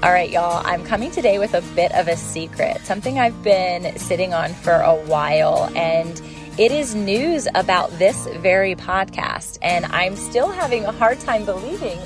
All right, y'all, I'm coming today with a bit of a secret, something I've been sitting on for a while, and it is news about this very podcast. And I'm still having a hard time believing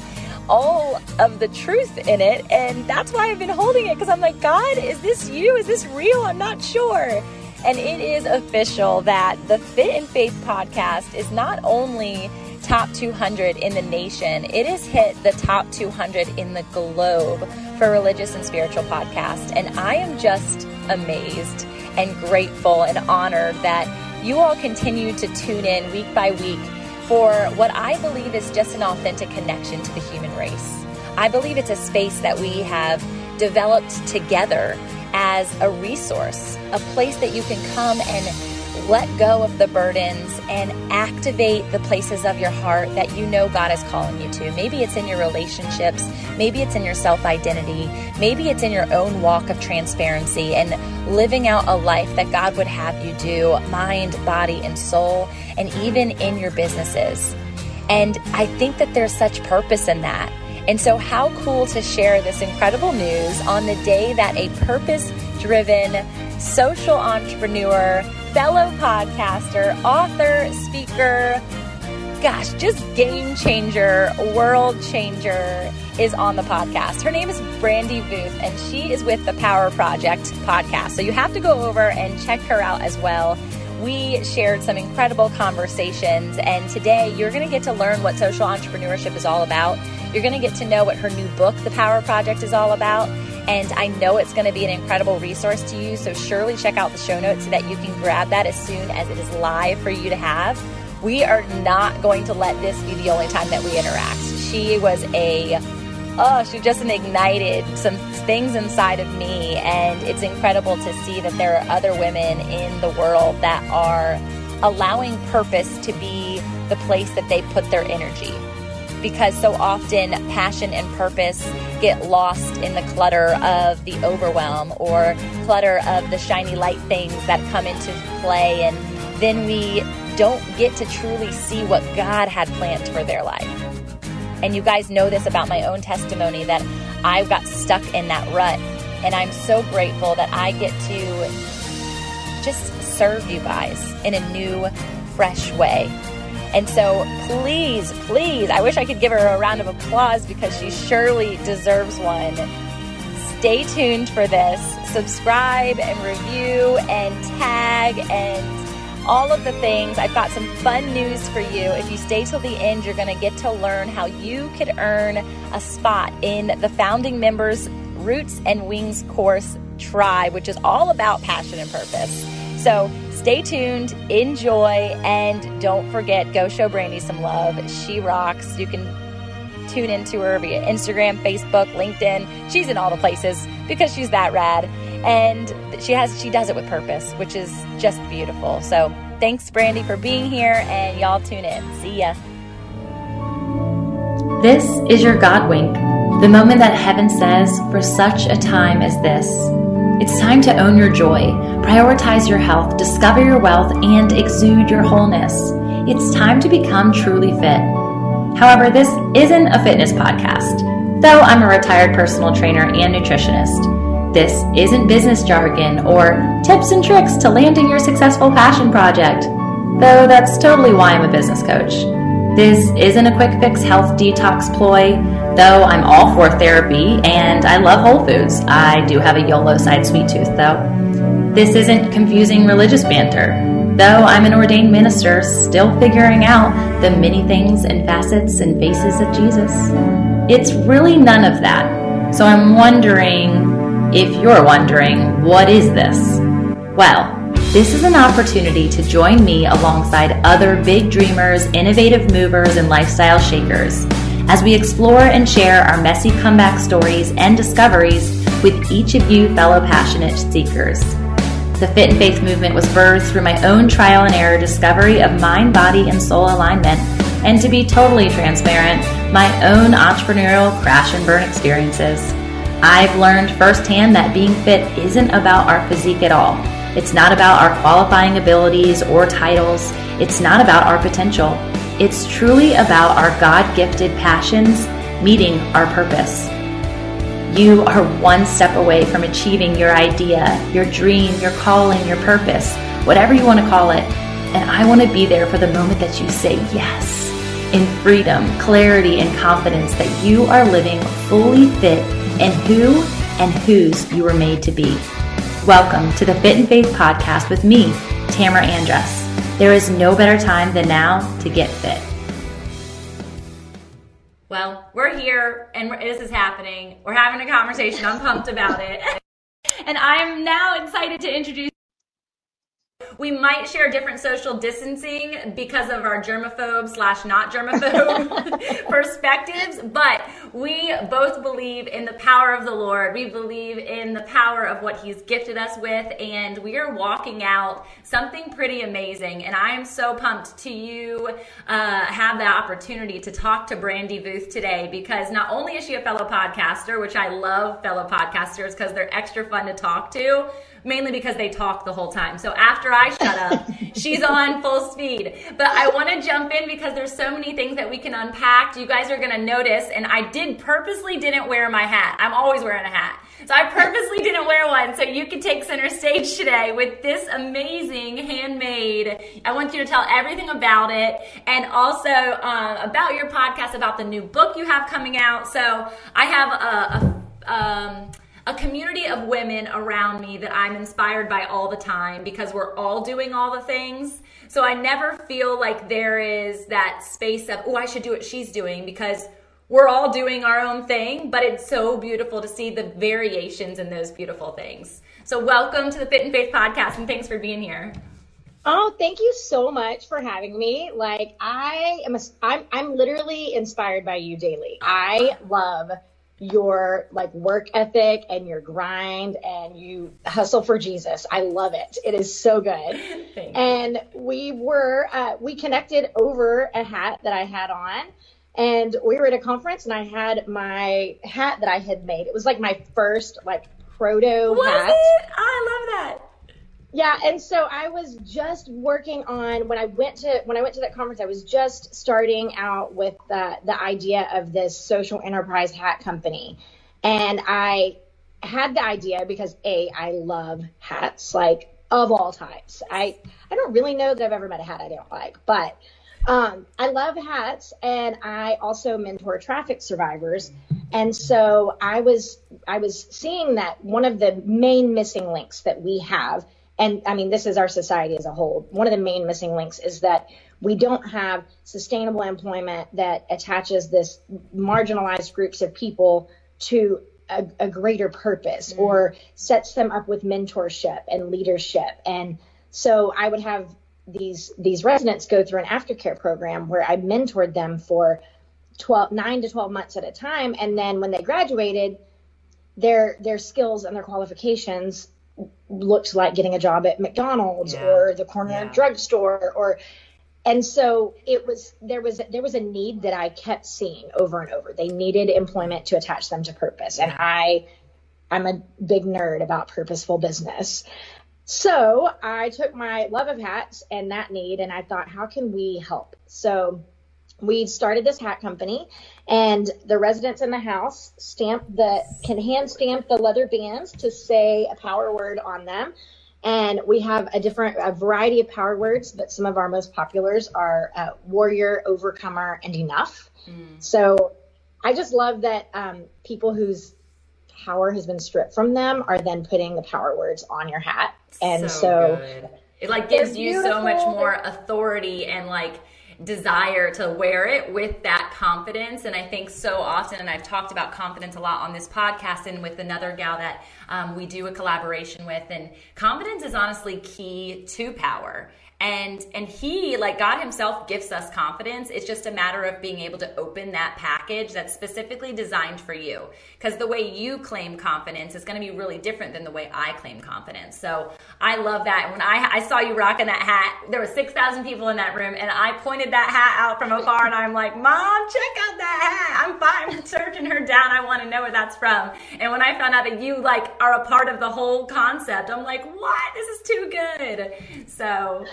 all of the truth in it. And that's why I've been holding it because I'm like, God, is this you? Is this real? I'm not sure. And it is official that the Fit and Faith podcast is not only top 200 in the nation, it has hit the top 200 in the globe for religious and spiritual podcast. And I am just amazed and grateful and honored that you all continue to tune in week by week for what I believe is just an authentic connection to the human race. I believe it's a space that we have developed together as a resource, a place that you can come and let go of the burdens and activate the places of your heart that you know God is calling you to. Maybe it's in your relationships, maybe it's in your self identity, maybe it's in your own walk of transparency and living out a life that God would have you do mind, body, and soul, and even in your businesses. And I think that there's such purpose in that. And so, how cool to share this incredible news on the day that a purpose driven social entrepreneur fellow podcaster, author, speaker, gosh, just game changer, world changer is on the podcast. Her name is Brandi Voth, and she is with the Power Project podcast. So you have to go over and check her out as well. We shared some incredible conversations, and today you're going to get to learn what social entrepreneurship is all about. You're going to get to know what her new book, The Power Project, is all about and I know it's going to be an incredible resource to you. So surely check out the show notes so that you can grab that as soon as it is live for you to have. We are not going to let this be the only time that we interact. She was a oh, she just ignited some things inside of me. And it's incredible to see that there are other women in the world that are allowing purpose to be the place that they put their energy because so often passion and purpose get lost in the clutter of the overwhelm or clutter of the shiny light things that come into play. And then we don't get to truly see what God had planned for their life. And you guys know this about my own testimony that I got stuck in that rut. And I'm so grateful that I get to just serve you guys in a new, fresh way. And so please, please, I wish I could give her a round of applause because she surely deserves one. Stay tuned for this. Subscribe and review and tag and all of the things. I've got some fun news for you. If you stay till the end, you're going to get to learn how you could earn a spot in the founding members Roots and Wings course tribe, which is all about passion and purpose. So stay tuned, enjoy, and don't forget go show Brandi some love. She rocks. You can tune into her via Instagram, Facebook, LinkedIn. She's in all the places because she's that rad. And she has she does it with purpose, which is just beautiful. So thanks, Brandi, for being here, and y'all tune in. See ya. This is your God wink, the moment that heaven says, for such a time as this. It's time to own your joy, prioritize your health, discover your wealth, and exude your wholeness. It's time to become truly fit. However, this isn't a fitness podcast, though I'm a retired personal trainer and nutritionist. This isn't business jargon or tips and tricks to landing your successful passion project, though that's totally why I'm a business coach. This isn't a quick fix health detox ploy, though I'm all for therapy and I love Whole Foods. I do have a YOLO side sweet tooth, though. This isn't confusing religious banter, though I'm an ordained minister still figuring out the many things and facets and faces of Jesus. It's really none of that. So I'm wondering if you're wondering, what is this? Well, this is an opportunity to join me alongside other big dreamers, innovative movers, and lifestyle shakers as we explore and share our messy comeback stories and discoveries with each of you fellow passionate seekers. The Fit and Faith movement was birthed through my own trial and error discovery of mind, body, and soul alignment, and to be totally transparent, my own entrepreneurial crash and burn experiences. I've learned firsthand that being fit isn't about our physique at all. It's not about our qualifying abilities or titles. It's not about our potential. It's truly about our God gifted passions meeting our purpose. You are one step away from achieving your idea, your dream, your calling, your purpose, whatever you want to call it. And I want to be there for the moment that you say yes in freedom, clarity, and confidence that you are living fully fit in who and whose you were made to be. Welcome to the Fit and Faith podcast with me, Tamara Andress. There is no better time than now to get fit. Well, we're here and this is happening. We're having a conversation. I'm pumped about it. And I'm now excited to introduce we might share different social distancing because of our germaphobe slash not germaphobe perspectives, but we both believe in the power of the Lord. We believe in the power of what He's gifted us with, and we are walking out something pretty amazing. And I am so pumped to you uh, have the opportunity to talk to Brandi Voth today because not only is she a fellow podcaster, which I love fellow podcasters because they're extra fun to talk to mainly because they talk the whole time. So after I shut up, she's on full speed. But I want to jump in because there's so many things that we can unpack. You guys are going to notice, and I did purposely didn't wear my hat. I'm always wearing a hat. So I purposely didn't wear one so you can take center stage today with this amazing handmade. I want you to tell everything about it and also um, about your podcast, about the new book you have coming out. So I have a, a um, a community of women around me that I'm inspired by all the time because we're all doing all the things. So I never feel like there is that space of, oh, I should do what she's doing because we're all doing our own thing, but it's so beautiful to see the variations in those beautiful things. So welcome to the Fit and Faith podcast and thanks for being here. Oh, thank you so much for having me. Like I am a, I'm I'm literally inspired by you daily. I love your like work ethic and your grind and you hustle for Jesus. I love it. It is so good. and we were uh, we connected over a hat that I had on and we were at a conference and I had my hat that I had made. It was like my first like proto was hat. It? I love that. Yeah, and so I was just working on when I went to when I went to that conference. I was just starting out with the the idea of this social enterprise hat company, and I had the idea because a I love hats like of all types. I I don't really know that I've ever met a hat I don't like, but um, I love hats, and I also mentor traffic survivors. And so I was I was seeing that one of the main missing links that we have and I mean, this is our society as a whole. One of the main missing links is that we don't have sustainable employment that attaches this marginalized groups of people to a, a greater purpose mm-hmm. or sets them up with mentorship and leadership. And so I would have these these residents go through an aftercare program where I mentored them for 12 9 to 12 months at a time and then when they graduated their their skills and their qualifications looked like getting a job at McDonald's yeah. or the corner yeah. drugstore or and so it was there was there was a need that I kept seeing over and over. They needed employment to attach them to purpose. And I I'm a big nerd about purposeful business. So I took my love of hats and that need and I thought, how can we help? So we started this hat company and the residents in the house stamp the can hand stamp the leather bands to say a power word on them. And we have a different a variety of power words but some of our most populars are uh, warrior overcomer and enough. Mm. so i just love that um, people whose power has been stripped from them are then putting the power words on your hat. And so, so it like gives you so much more authority and like desire to wear it with that confidence. And I think so often, and I've talked about confidence a lot on this podcast and with another gal that um, we do a collaboration with. And confidence is honestly key to power and and he like god himself gives us confidence. It's just a matter of being able to open that package that's specifically designed for you. Because the way you claim confidence is going to be really different than the way i claim confidence. So i love that. When i i saw you rocking that hat there were 6000 people in that room and i pointed that hat out from afar and i'm like mom check out that hat. I'm fine I'm searching her down. I want to know where that's from. And when i found out that you like are a part of the whole concept i'm like what? This is too good. So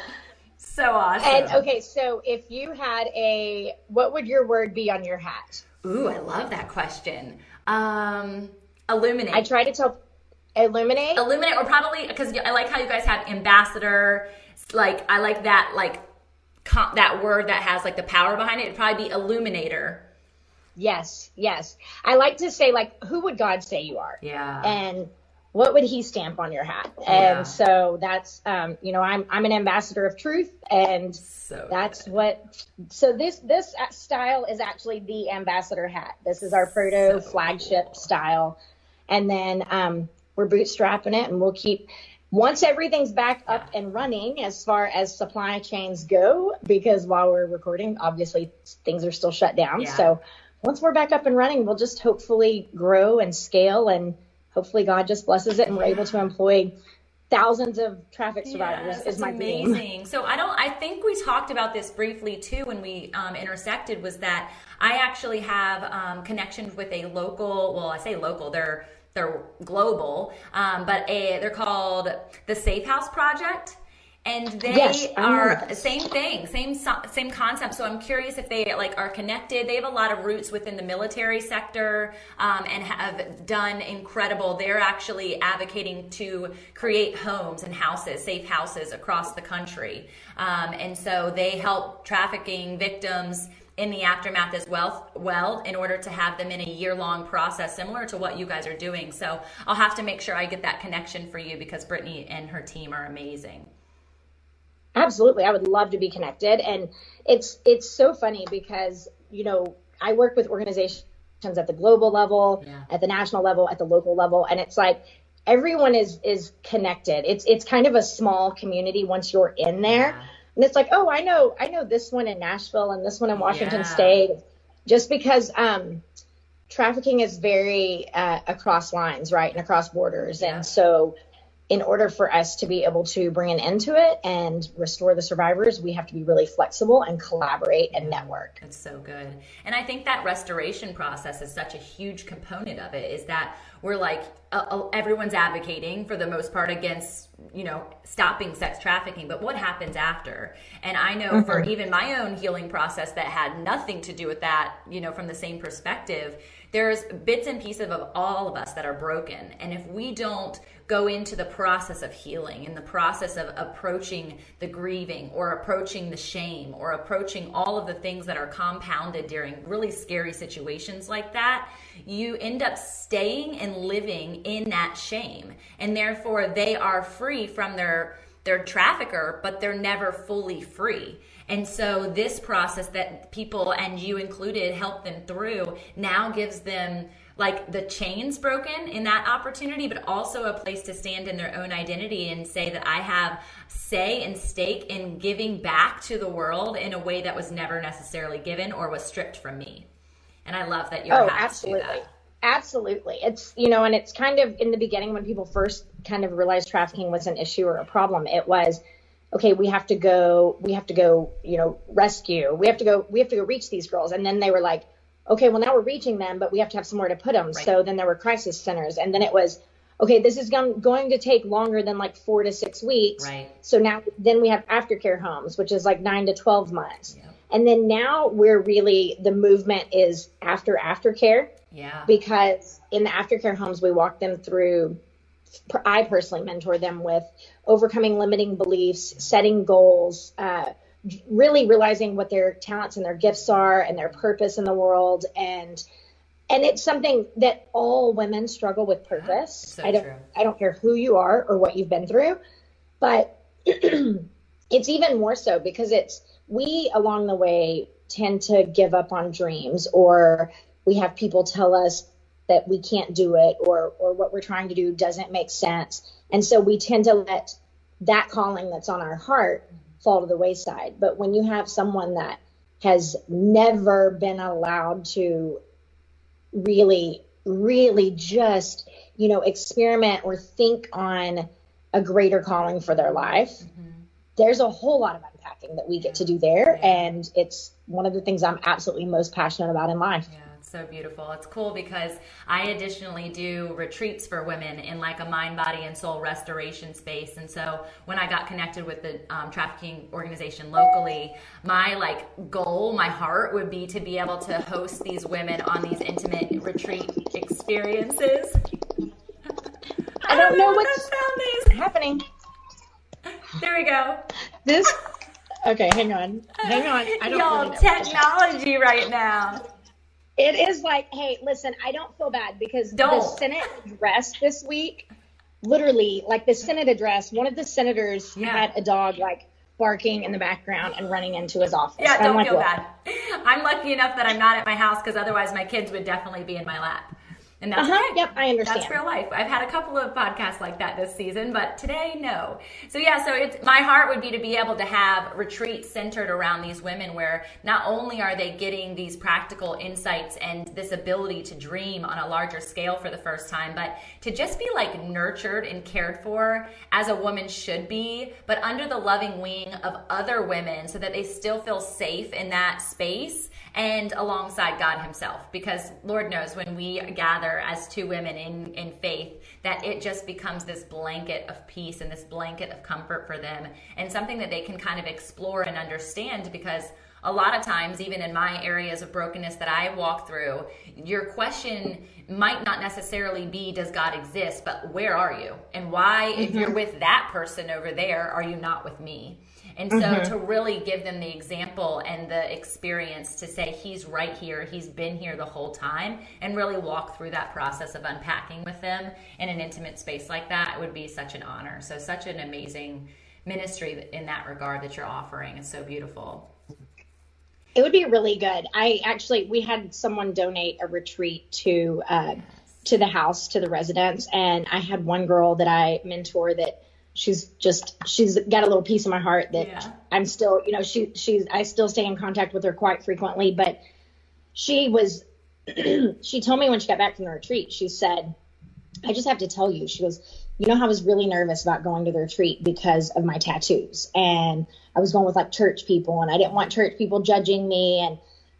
so awesome. And okay, so if you had a, what would your word be on your hat? Ooh, I love that question. Um, Illuminate. I try to tell illuminate. Illuminate, or probably because I like how you guys have ambassador. Like I like that like com- that word that has like the power behind it. It'd probably be illuminator. Yes, yes. I like to say like, who would God say you are? Yeah. And what would He stamp on your hat? And Yeah. so that's, um, you know, I'm I'm an ambassador of truth, and So that's what. So this this style is actually the ambassador hat. This is our proto So flagship cool. style, and then um, we're bootstrapping it, and we'll keep. Once everything's back up and running as far as supply chains go, because while we're recording, obviously things are still shut down. Yeah. So once we're back up and running, we'll just hopefully grow and scale and hopefully God just blesses it and we're able to employ thousands of traffic survivors Yes, is my dream. amazing. So I don't. I think we talked about this briefly too when we um, intersected. Was that I actually have um, connections with a local. Well, I say local. They're they're global, um, but a, they're called the Safe House Project. And they Yes, are same thing, same same concept. So I'm curious if they like are connected. They have a lot of roots within the military sector um, and have done incredible. They're actually advocating to create homes and houses, safe houses across the country. Um, and so they help trafficking victims in the aftermath as well, well, in order to have them in a year long process similar to what you guys are doing. So I'll have to make sure I get that connection for you because Brittany and her team are amazing. Absolutely. I would love to be connected. And it's it's so funny because, you know, I work with organizations at the global level, Yeah. at the national level, at the local level, and it's like everyone is is connected. It's it's kind of a small community once you're in there. Yeah. And it's like, oh, I know I know this one in Nashville and this one in Washington Yeah. State. Just because um trafficking is very uh, across lines, right, and across borders, and so in order for us to be able to bring an end to it and restore the survivors, we have to be really flexible and collaborate and network. That's so good. And I think that restoration process is such a huge component of it is that we're like, uh, everyone's advocating for the most part against, you know, stopping sex trafficking, but what happens after? And I know for even my own healing process that had nothing to do with that, you know, from the same perspective, there's bits and pieces of all of us that are broken. And if we don't go into the process of healing, in the process of approaching the grieving or approaching the shame or approaching all of the things that are compounded during really scary situations like that, you end up staying and living in that shame. And therefore, they are free from their their trafficker, but they're never fully free. And so, this process that people and you included help them through now gives them like the chains broken in that opportunity, but also a place to stand in their own identity and say that I have say and stake in giving back to the world in a way that was never necessarily given or was stripped from me. And I love that you're Oh, absolutely. Absolutely. It's, you know, and it's kind of in the beginning when people first kind of realized trafficking was an issue or a problem, it was, okay, we have to go, we have to go, you know, rescue. We have to go, we have to go reach these girls. And then they were like, okay, well, now we're reaching them, but we have to have somewhere to put them. So then there were crisis centers. And then it was, okay, this is going, going to take longer than like four to six weeks. Right. So now, then we have aftercare homes, which is like nine to 12 months. Yep. And then now we're really, the movement is after aftercare Yeah. because in the aftercare homes we walk them through i personally mentor them with overcoming limiting beliefs setting goals uh, really realizing what their talents and their gifts are and their purpose in the world and and it's something that all women struggle with purpose So i don't true. i don't care who you are or what you've been through but it's even more so because it's we along the way tend to give up on dreams or we have people tell us that we can't do it or or what we're trying to do doesn't make sense. And so we tend to let that calling that's on our heart fall to the wayside. But when you have someone that has never been allowed to really really just you know experiment or think on a greater calling for their life mm-hmm. there's a whole lot of unpacking that we get to do there. And it's one of the things i'm absolutely most passionate about in life. Yeah, so beautiful. It's cool because I additionally do retreats for women in like a mind, body, and soul restoration space. And so when I got connected with the um, trafficking organization locally, my like goal, my heart would be to be able to host these women on these intimate retreat experiences. I don't know what's happening. There we go. This. Okay, hang on. Hang on. I don't Y'all, really know. technology right now. It is like, hey, listen, I don't feel bad because the Don't. Senate address this week, literally, like the Senate address, one of the senators Yeah. had a dog like barking in the background and running into his office. Yeah, don't like, feel "Look, bad. I'm lucky enough that I'm not at my house because otherwise my kids would definitely be in my lap. And that's Uh-huh, yep, I understand. That's real life. I've had a couple of podcasts like that this season, but today, no. So yeah, so it's my heart would be to be able to have retreats centered around these women where not only are they getting these practical insights and this ability to dream on a larger scale for the first time, but to just be like nurtured and cared for as a woman should be, but under the loving wing of other women so that they still feel safe in that space and alongside God Himself. Because Lord knows when we gather as two women in, in faith, that it just becomes this blanket of peace and this blanket of comfort for them and something that they can kind of explore and understand because a lot of times, even in my areas of brokenness that I walk through, your question might not necessarily be, Does God exist? but where are you? And why, if you're mm-hmm. with that person over there, are you not with me? And so to really give them the example and the experience to say he's right here, he's been here the whole time, and really walk through that process of unpacking with them in an intimate space like that would be such an honor. So such an amazing ministry in that regard that you're offering. It's so beautiful. It would be really good. I actually we had someone donate a retreat to uh, to the house to the residents, and I had one girl that I mentor that she's just she's got a little piece of my heart that Yeah. I'm still you know she she's I still stay in contact with her quite frequently, but she was she told me when she got back from the retreat she said I just have to tell you, she goes, you know, how I was really nervous about going to the retreat because of my tattoos, and I was going with like church people, and I didn't want church people judging me, and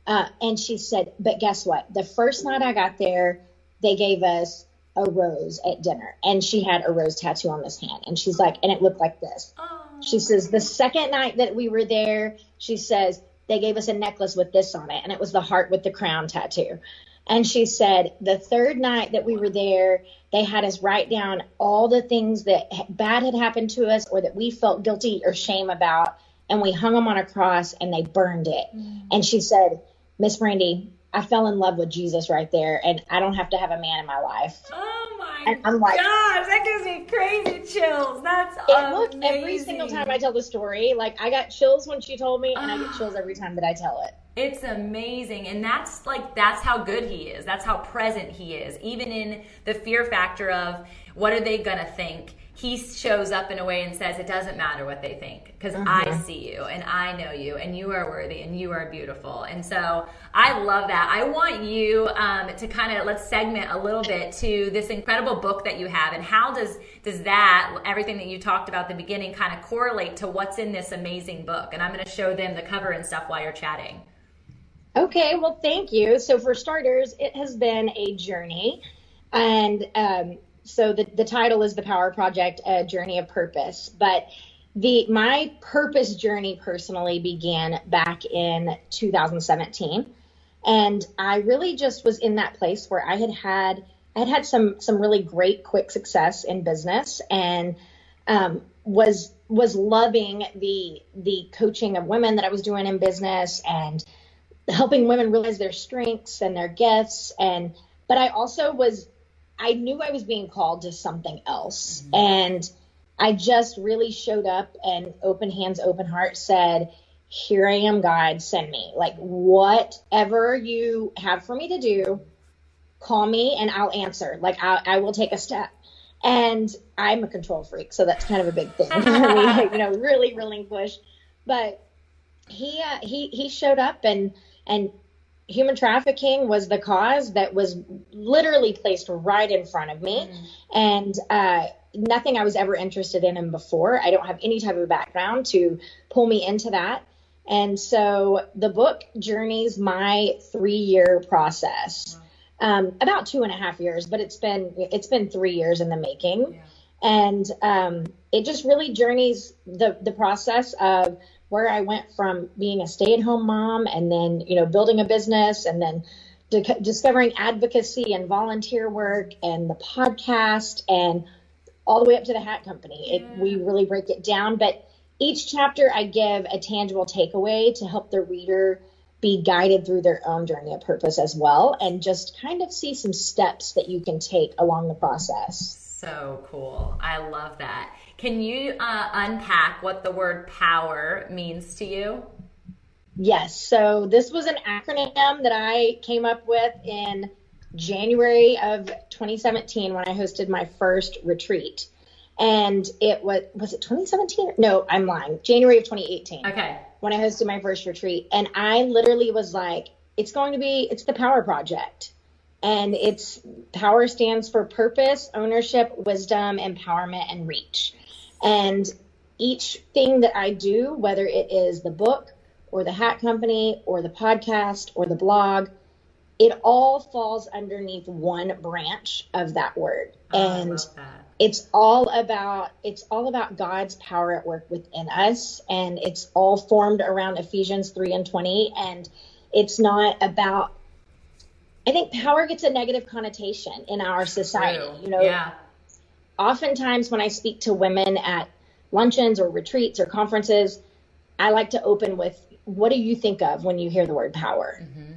uh, and she said, but guess what? The first night I got there, they gave us a rose at dinner, and she had a rose tattoo on this hand, and she's like, and it looked like this. Oh. She says the second night that we were there, she says they gave us a necklace with this on it, and it was the heart with the crown tattoo. And she said the third night that we were there, they had us write down all the things that bad had happened to us or that we felt guilty or shame about, and we hung them on a cross and they burned it. Mm. And she said, Miss Brandi, I fell in love with Jesus right there, and I don't have to have a man in my life. Oh my And I'm like- gosh, that gives me crazy chills. That's amazing. every single time I tell the story, like I got chills when she told me, and I get chills every time that I tell it. It's amazing. And that's like, that's how good he is. That's how present he is. Even in the fear factor of what are they to think? He shows up in a way and says, It doesn't matter what they think because I see you and I know you and you are worthy and you are beautiful. And so I love that. I want you um, to kind of let's segment a little bit to this incredible book that you have and how does does that everything that you talked about at the beginning kind of correlate to what's in this amazing book? And I'm going to show them the cover and stuff while you're chatting. Okay, well, thank you. So, for starters, it has been a journey. And um, so, the, the title is The Power Project A Journey of Purpose. But the my purpose journey personally began back in 2017. And I really just was in that place where I had had I had had some some really great quick success in business and um, was was loving the the coaching of women that I was doing in business and helping women realize their strengths and their gifts and but I also was I knew I was being called to something else. And I just really showed up and open hands open heart said here I am God send me. Like whatever you have for me to do call me and I'll answer. Like I, I will take a step. And I'm a control freak so that's kind of a big thing for me you know really relinquish but he uh, he he showed up and and human trafficking was the cause that was literally placed right in front of me. And uh, nothing i was ever interested in him before. I don't have any type of background to pull me into that. And so the book journeys my three year process um, about two and a half years but it's been it's been three years in the making. And um, it just really journeys the the process of where I went from being a stay at home mom and then you know building a business and then discovering advocacy and volunteer work and the podcast and all the way up to the hat company. It, we really break it down, but each chapter I give a tangible takeaway to help the reader be guided through their own journey of purpose as well and just kind of see some steps that you can take along the process. So cool. I love that. Can you uh, unpack what the word power means to you? Yes. So this was an acronym that I came up with in January of 2017 when I hosted my first retreat. And it was was it 2017? No, I'm lying. January of 2018. Okay. When I hosted my first retreat and I literally was like it's going to be it's the power project. And it's power stands for purpose, ownership, wisdom, empowerment and reach. And each thing that I do, whether it is the book, or the hat company or the podcast or the blog, it all falls underneath one branch of that word. Oh, and that. it's all about it's all about God's power at work within us and it's all formed around Ephesians 3 and 20 and it's not about I think power gets a negative connotation in our society. True. You know, yeah. Oftentimes when I speak to women at luncheons or retreats or conferences, I like to open with what do you think of when you hear the word power? Mm-hmm.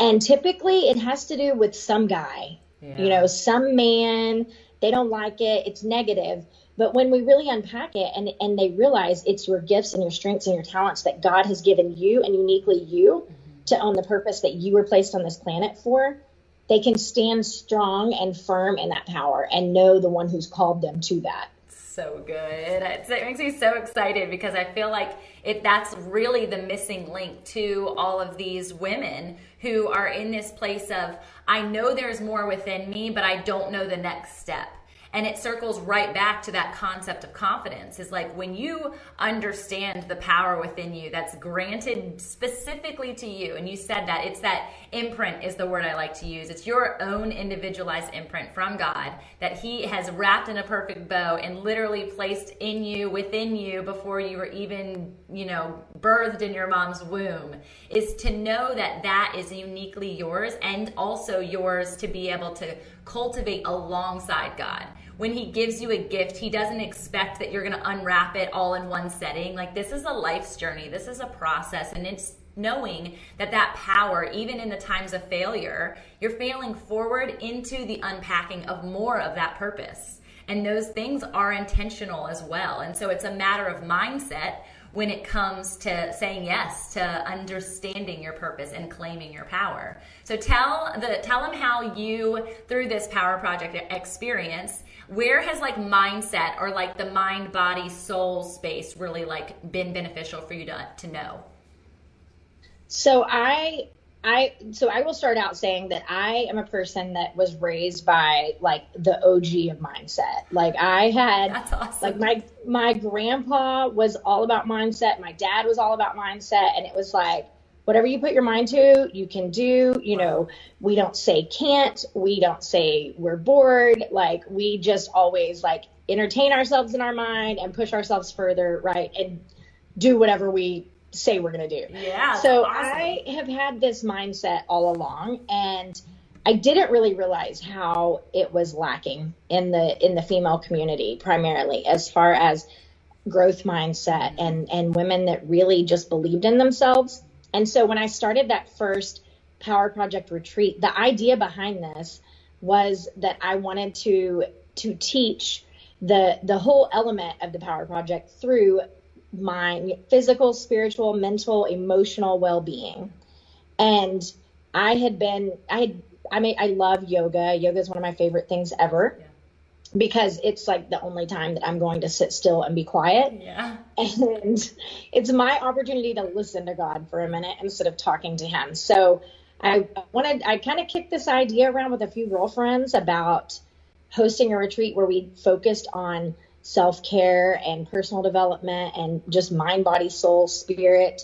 And typically it has to do with some guy, Yeah. you know, some man, they don't like it, it's negative. But when we really unpack it and, and they realize it's your gifts and your strengths and your talents that God has given you and uniquely you to own the purpose that you were placed on this planet for, they can stand strong and firm in that power and know the one who's called them to that. so good. It makes me so excited because I feel like it that's really the missing link to all of these women who are in this place of I know there's more within me, but I don't know the next step. And it circles right back to that concept of confidence. Is like when you understand the power within you that's granted specifically to you, and you said that it's that imprint is the word I like to use. It's your own individualized imprint from God that He has wrapped in a perfect bow and literally placed in you, within you, before you were even, you know, birthed in your mom's womb. Is to know that that is uniquely yours and also yours to be able to cultivate alongside God when he gives you a gift, he doesn't expect that you're going to unwrap it all in one setting. Like this is a life's journey. This is a process and it's knowing that that power even in the times of failure, you're failing forward into the unpacking of more of that purpose. And those things are intentional as well. And so it's a matter of mindset when it comes to saying yes to understanding your purpose and claiming your power. So tell the tell them how you through this power project experience where has like mindset or like the mind body soul space really like been beneficial for you to to know so i i so i will start out saying that i am a person that was raised by like the og of mindset like i had that's awesome like my my grandpa was all about mindset my dad was all about mindset and it was like whatever you put your mind to, you can do. You know, we don't say can't, we don't say we're bored. Like we just always like entertain ourselves in our mind and push ourselves further, right? And do whatever we say we're going to do. Yeah. So awesome. I have had this mindset all along and I didn't really realize how it was lacking in the in the female community primarily as far as growth mindset mm-hmm. and and women that really just believed in themselves and so when I started that first Power Project retreat, the idea behind this was that I wanted to to teach the the whole element of the Power Project through my physical, spiritual, mental, emotional well-being. And I had been I had I mean I love yoga. Yoga is one of my favorite things ever. Yeah. Because it's like the only time that I'm going to sit still and be quiet. Yeah. And it's my opportunity to listen to God for a minute instead of talking to Him. So I wanted, I kind of kicked this idea around with a few girlfriends about hosting a retreat where we focused on self care and personal development and just mind, body, soul, spirit.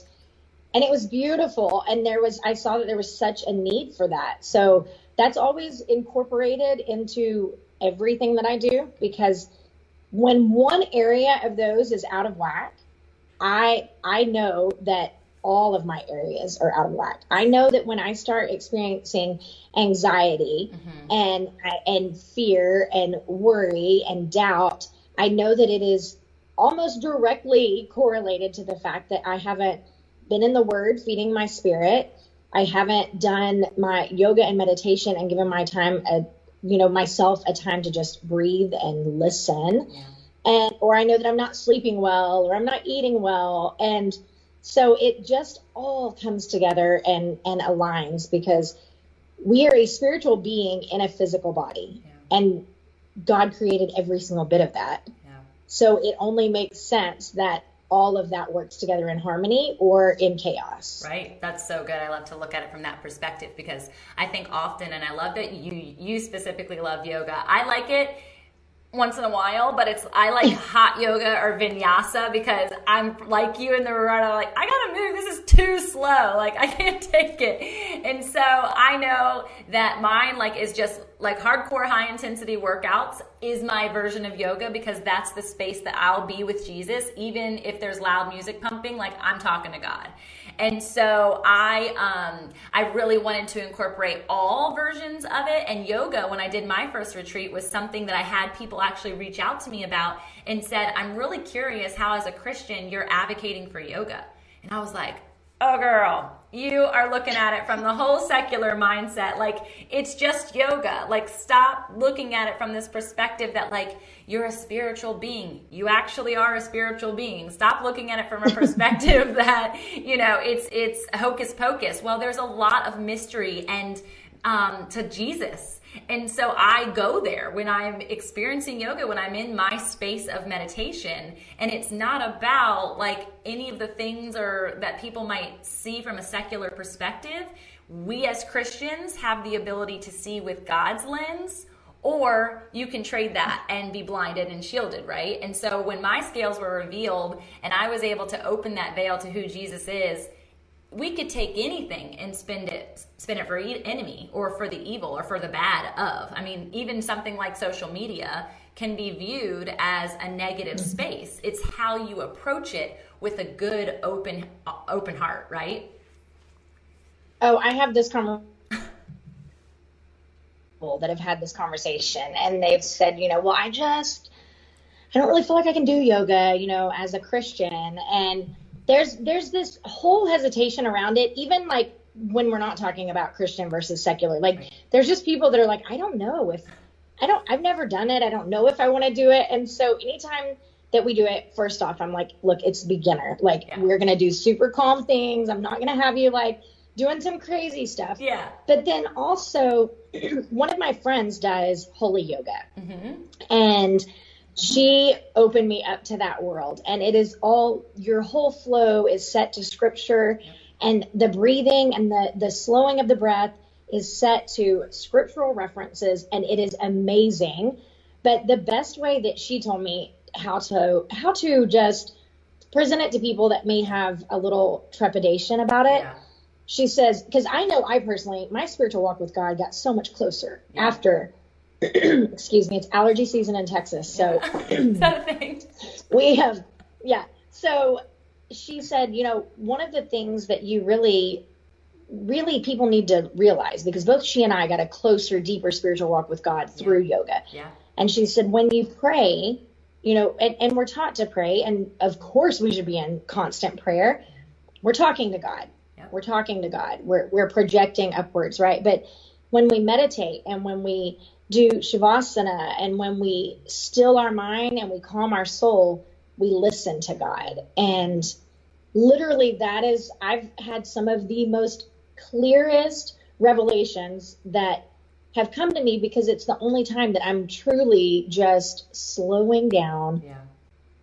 And it was beautiful. And there was, I saw that there was such a need for that. So that's always incorporated into everything that I do because when one area of those is out of whack, I I know that all of my areas are out of whack. I know that when I start experiencing anxiety mm-hmm. and and fear and worry and doubt, I know that it is almost directly correlated to the fact that I haven't been in the word feeding my spirit. I haven't done my yoga and meditation and given my time a you know myself a time to just breathe and listen. Yeah. And or I know that I'm not sleeping well or I'm not eating well and so it just all comes together and and aligns because we are a spiritual being in a physical body yeah. and God created every single bit of that. Yeah. So it only makes sense that all of that works together in harmony or in chaos. Right. That's so good. I love to look at it from that perspective because I think often and I love that you you specifically love yoga. I like it once in a while, but it's I like hot yoga or vinyasa because I'm like you in the run. I'm like I gotta move. This is too slow. Like I can't take it. And so I know that mine like is just like hardcore high intensity workouts is my version of yoga because that's the space that I'll be with Jesus, even if there's loud music pumping. Like I'm talking to God. And so I um, I really wanted to incorporate all versions of it. And yoga, when I did my first retreat, was something that I had people actually reach out to me about and said, I'm really curious how, as a Christian, you're advocating for yoga. And I was like, oh, girl, you are looking at it from the whole secular mindset. Like, it's just yoga. Like, stop looking at it from this perspective that, like, you're a spiritual being. You actually are a spiritual being. Stop looking at it from a perspective that, you know, it's, it's hocus pocus. Well, there's a lot of mystery and, um, to Jesus and so I go there when I'm experiencing yoga, when I'm in my space of meditation. And it's not about like any of the things or that people might see from a secular perspective. We as Christians have the ability to see with God's lens or you can trade that and be blinded and shielded, right? And so when my scales were revealed and I was able to open that veil to who Jesus is, we could take anything and spend it spend it for enemy or for the evil or for the bad of i mean even something like social media can be viewed as a negative mm-hmm. space it's how you approach it with a good open open heart right oh i have this conversation that have had this conversation and they've said you know well i just i don't really feel like i can do yoga you know as a christian. And there's there's this whole hesitation around it even like when we're not talking about christian versus secular. Like there's just people that are like i don't know if i don't i've never done it. I don't know if i want to do it. And so anytime that we do it first off i'm like look it's beginner. Like yeah. we're gonna do super calm things. I'm not gonna have you like doing some crazy stuff. Yeah. But then also one of my friends does holy yoga. Mm-hmm. and she opened me up to that world. And it is all your whole flow is set to scripture. And the breathing and the the slowing of the breath is set to scriptural references. And it is amazing. But the best way that she told me how to how to just present it to people that may have a little trepidation about it yeah. She says because i know i personally my spiritual walk with god got so much closer yeah. after excuse me, it's allergy season in Texas. So is that a thing? we have, yeah. So she said, you know, one of the things that you really, really people need to realize because both she and I got a closer, deeper spiritual walk with God through yoga. Yeah. And she said, when you pray, you know, and, and we're taught to pray, and of course we should be in constant prayer. We're talking to God. We're talking to God. We're we're projecting upwards, right? But when we meditate and when we do shavasana and when we still our mind and we calm our soul, we listen to God. And literally, that is, I've had some of the most clearest revelations that have come to me because it's the only time that I'm truly just slowing down, yeah.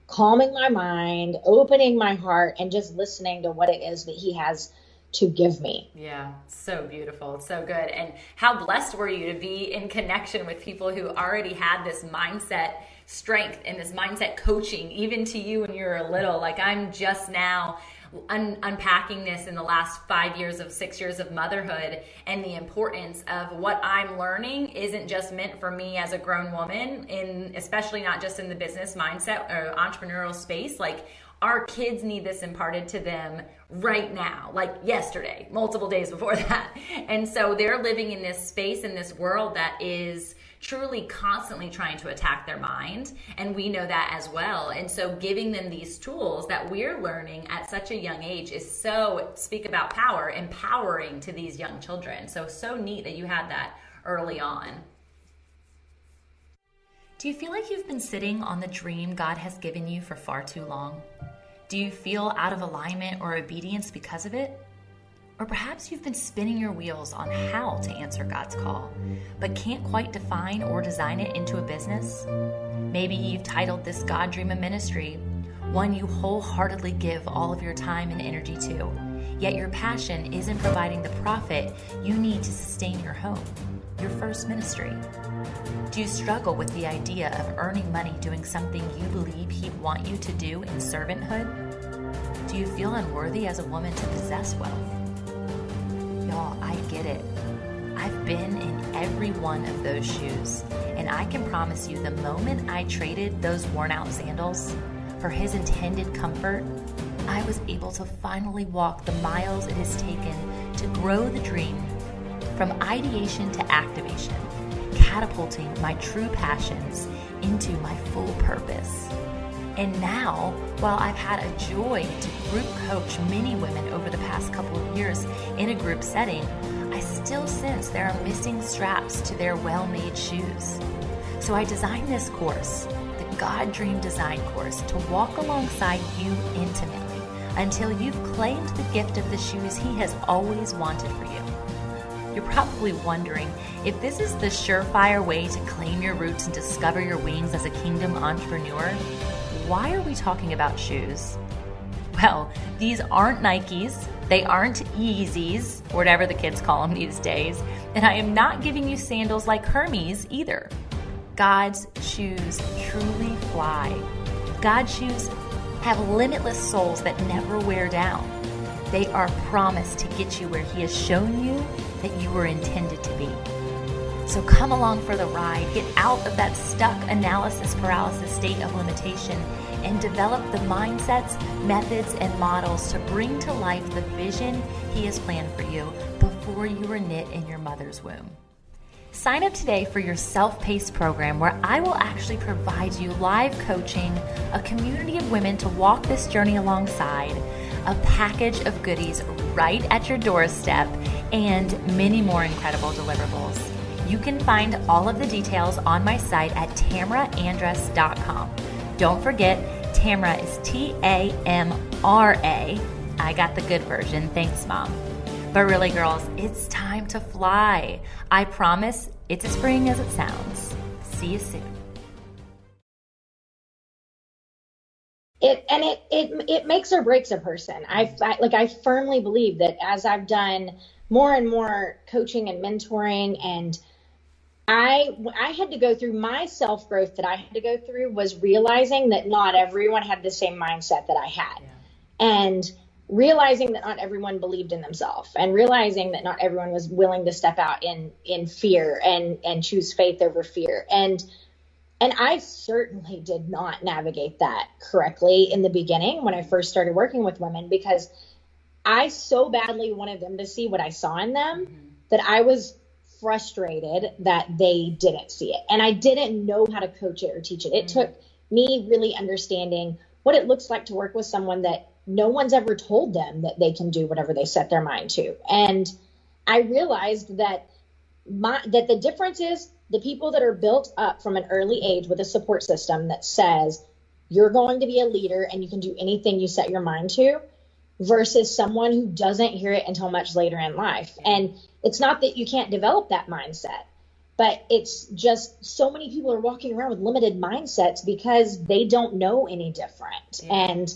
calming my mind, opening my heart, and just listening to what it is that He has to give me. Yeah, so beautiful. So good. And how blessed were you to be in connection with people who already had this mindset strength and this mindset coaching, even to you when you were a little? Like, I'm just now. Un- unpacking this in the last five years of six years of motherhood and the importance of what I'm learning isn't just meant for me as a grown woman in especially not just in the business mindset or entrepreneurial space like our kids need this imparted to them right now, like yesterday, multiple days before that. And so they're living in this space, in this world that is truly constantly trying to attack their mind. And we know that as well. And so giving them these tools that we're learning at such a young age is so, speak about power, empowering to these young children. So, so neat that you had that early on. Do you feel like you've been sitting on the dream God has given you for far too long? Do you feel out of alignment or obedience because of it? Or perhaps you've been spinning your wheels on how to answer God's call, but can't quite define or design it into a business? Maybe you've titled this God Dream a ministry, one you wholeheartedly give all of your time and energy to, yet your passion isn't providing the profit you need to sustain your home, your first ministry. Do you struggle with the idea of earning money doing something you believe He'd want you to do in servanthood? Do you feel unworthy as a woman to possess wealth? Y'all, I get it. I've been in every one of those shoes, and I can promise you the moment I traded those worn out sandals for His intended comfort, I was able to finally walk the miles it has taken to grow the dream from ideation to activation catapulting my true passions into my full purpose. And now, while I've had a joy to group coach many women over the past couple of years in a group setting, I still sense there are missing straps to their well made shoes. So I designed this course, the God Dream Design course, to walk alongside you intimately until you've claimed the gift of the shoes He has always wanted for you. You're probably wondering if this is the surefire way to claim your roots and discover your wings as a kingdom entrepreneur. Why are we talking about shoes? Well, these aren't Nikes, they aren't Yeezys, whatever the kids call them these days, and I am not giving you sandals like Hermes either. God's shoes truly fly. God's shoes have limitless soles that never wear down. They are promised to get you where He has shown you that you were intended to be. So come along for the ride. Get out of that stuck analysis paralysis state of limitation and develop the mindsets, methods, and models to bring to life the vision He has planned for you before you were knit in your mother's womb. Sign up today for your self paced program where I will actually provide you live coaching, a community of women to walk this journey alongside, a package of goodies right at your doorstep, and many more incredible deliverables. You can find all of the details on my site at tamraandress.com. Don't forget, Tamra is T A M R A. I got the good version. Thanks, Mom. But really, girls, it's time to fly. I promise it's as spring as it sounds. See you soon. It and it it it makes or breaks a person. I, I like I firmly believe that as I've done more and more coaching and mentoring and I I had to go through my self growth that I had to go through was realizing that not everyone had the same mindset that I had. Yeah. And realizing that not everyone believed in themselves and realizing that not everyone was willing to step out in in fear and and choose faith over fear and and I certainly did not navigate that correctly in the beginning when I first started working with women because I so badly wanted them to see what I saw in them mm-hmm. that I was frustrated that they didn't see it. And I didn't know how to coach it or teach it. It mm-hmm. took me really understanding what it looks like to work with someone that no one's ever told them that they can do whatever they set their mind to. And I realized that my that the difference is the people that are built up from an early age with a support system that says you're going to be a leader and you can do anything you set your mind to versus someone who doesn't hear it until much later in life. And it's not that you can't develop that mindset, but it's just so many people are walking around with limited mindsets because they don't know any different. Yeah. And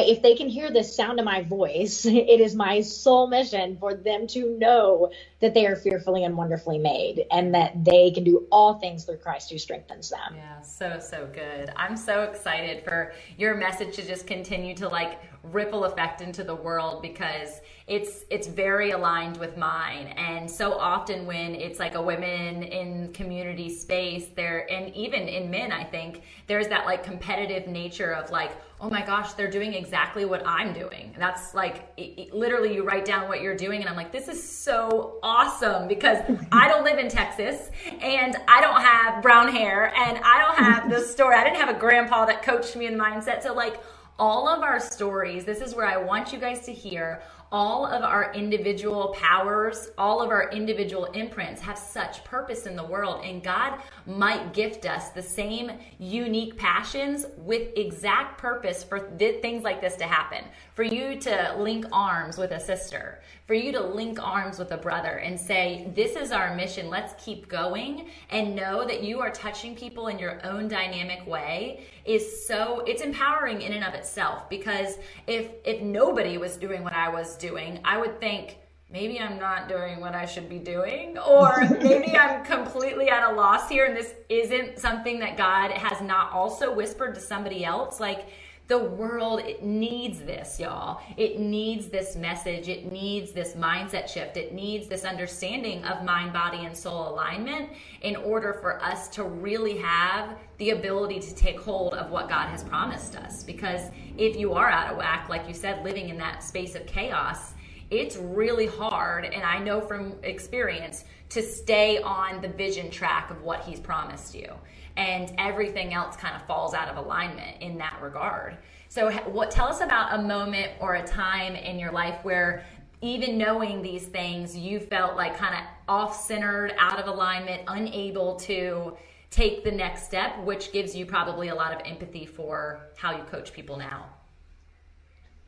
if they can hear the sound of my voice, it is my sole mission for them to know that they are fearfully and wonderfully made and that they can do all things through Christ who strengthens them. Yeah, so, so good. I'm so excited for your message to just continue to like ripple effect into the world because it's it's very aligned with mine and so often when it's like a women in community space there and even in men i think there's that like competitive nature of like oh my gosh they're doing exactly what i'm doing. That's like it, it, literally you write down what you're doing and i'm like this is so awesome because i don't live in texas and i don't have brown hair and i don't have the story. I didn't have a grandpa that coached me in mindset. So like all of our stories, this is where I want you guys to hear all of our individual powers, all of our individual imprints have such purpose in the world. And God might gift us the same unique passions with exact purpose for th- things like this to happen. For you to link arms with a sister, for you to link arms with a brother and say, This is our mission, let's keep going, and know that you are touching people in your own dynamic way is so it's empowering in and of itself because if if nobody was doing what I was doing, I would think maybe I'm not doing what I should be doing, or maybe I'm completely at a loss here and this isn't something that God has not also whispered to somebody else. Like, the world it needs this y'all. It needs this message. It needs this mindset shift. It needs this understanding of mind body and soul alignment in order for us to really have the ability to take hold of what god has promised us. Because if you are out of whack like you said living in that space of chaos it's really hard and i know from experience to stay on the vision track of what he's promised you and everything else kind of falls out of alignment in that regard. So, what tell us about a moment or a time in your life where even knowing these things, you felt like kind of off centered, out of alignment, unable to take the next step, which gives you probably a lot of empathy for how you coach people now.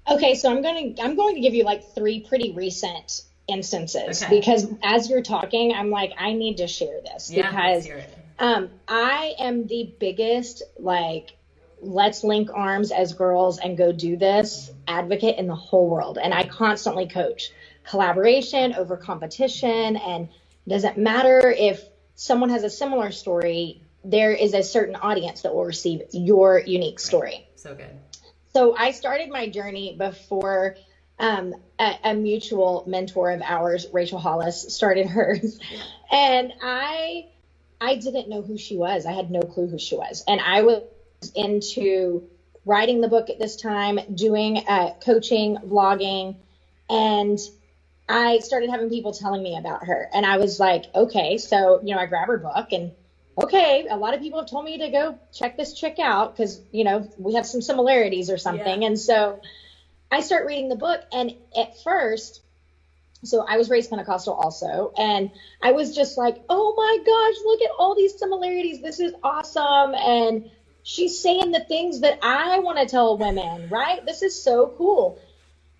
Okay, so I'm going to I'm going to give you like three pretty recent instances okay. because as you're talking, I'm like I need to share this yeah, because um, I am the biggest like let's link arms as girls and go do this advocate in the whole world. And I constantly coach collaboration over competition. And doesn't matter if someone has a similar story, there is a certain audience that will receive your unique story. So good. So I started my journey before um, a, a, mutual mentor of ours, Rachel Hollis, started hers. And I I didn't know who she was. I had no clue who she was. And I was into writing the book at this time, doing uh, coaching, vlogging, and I started having people telling me about her. And I was like, okay, so, you know, I grab her book and okay, a lot of people have told me to go check this chick out because, you know, we have some similarities or something. Yeah. And so I start reading the book. And at first, so I was raised Pentecostal also, and I was just like, oh my gosh, look at all these similarities. This is awesome. And she's saying the things that I want to tell women, right? This is so cool.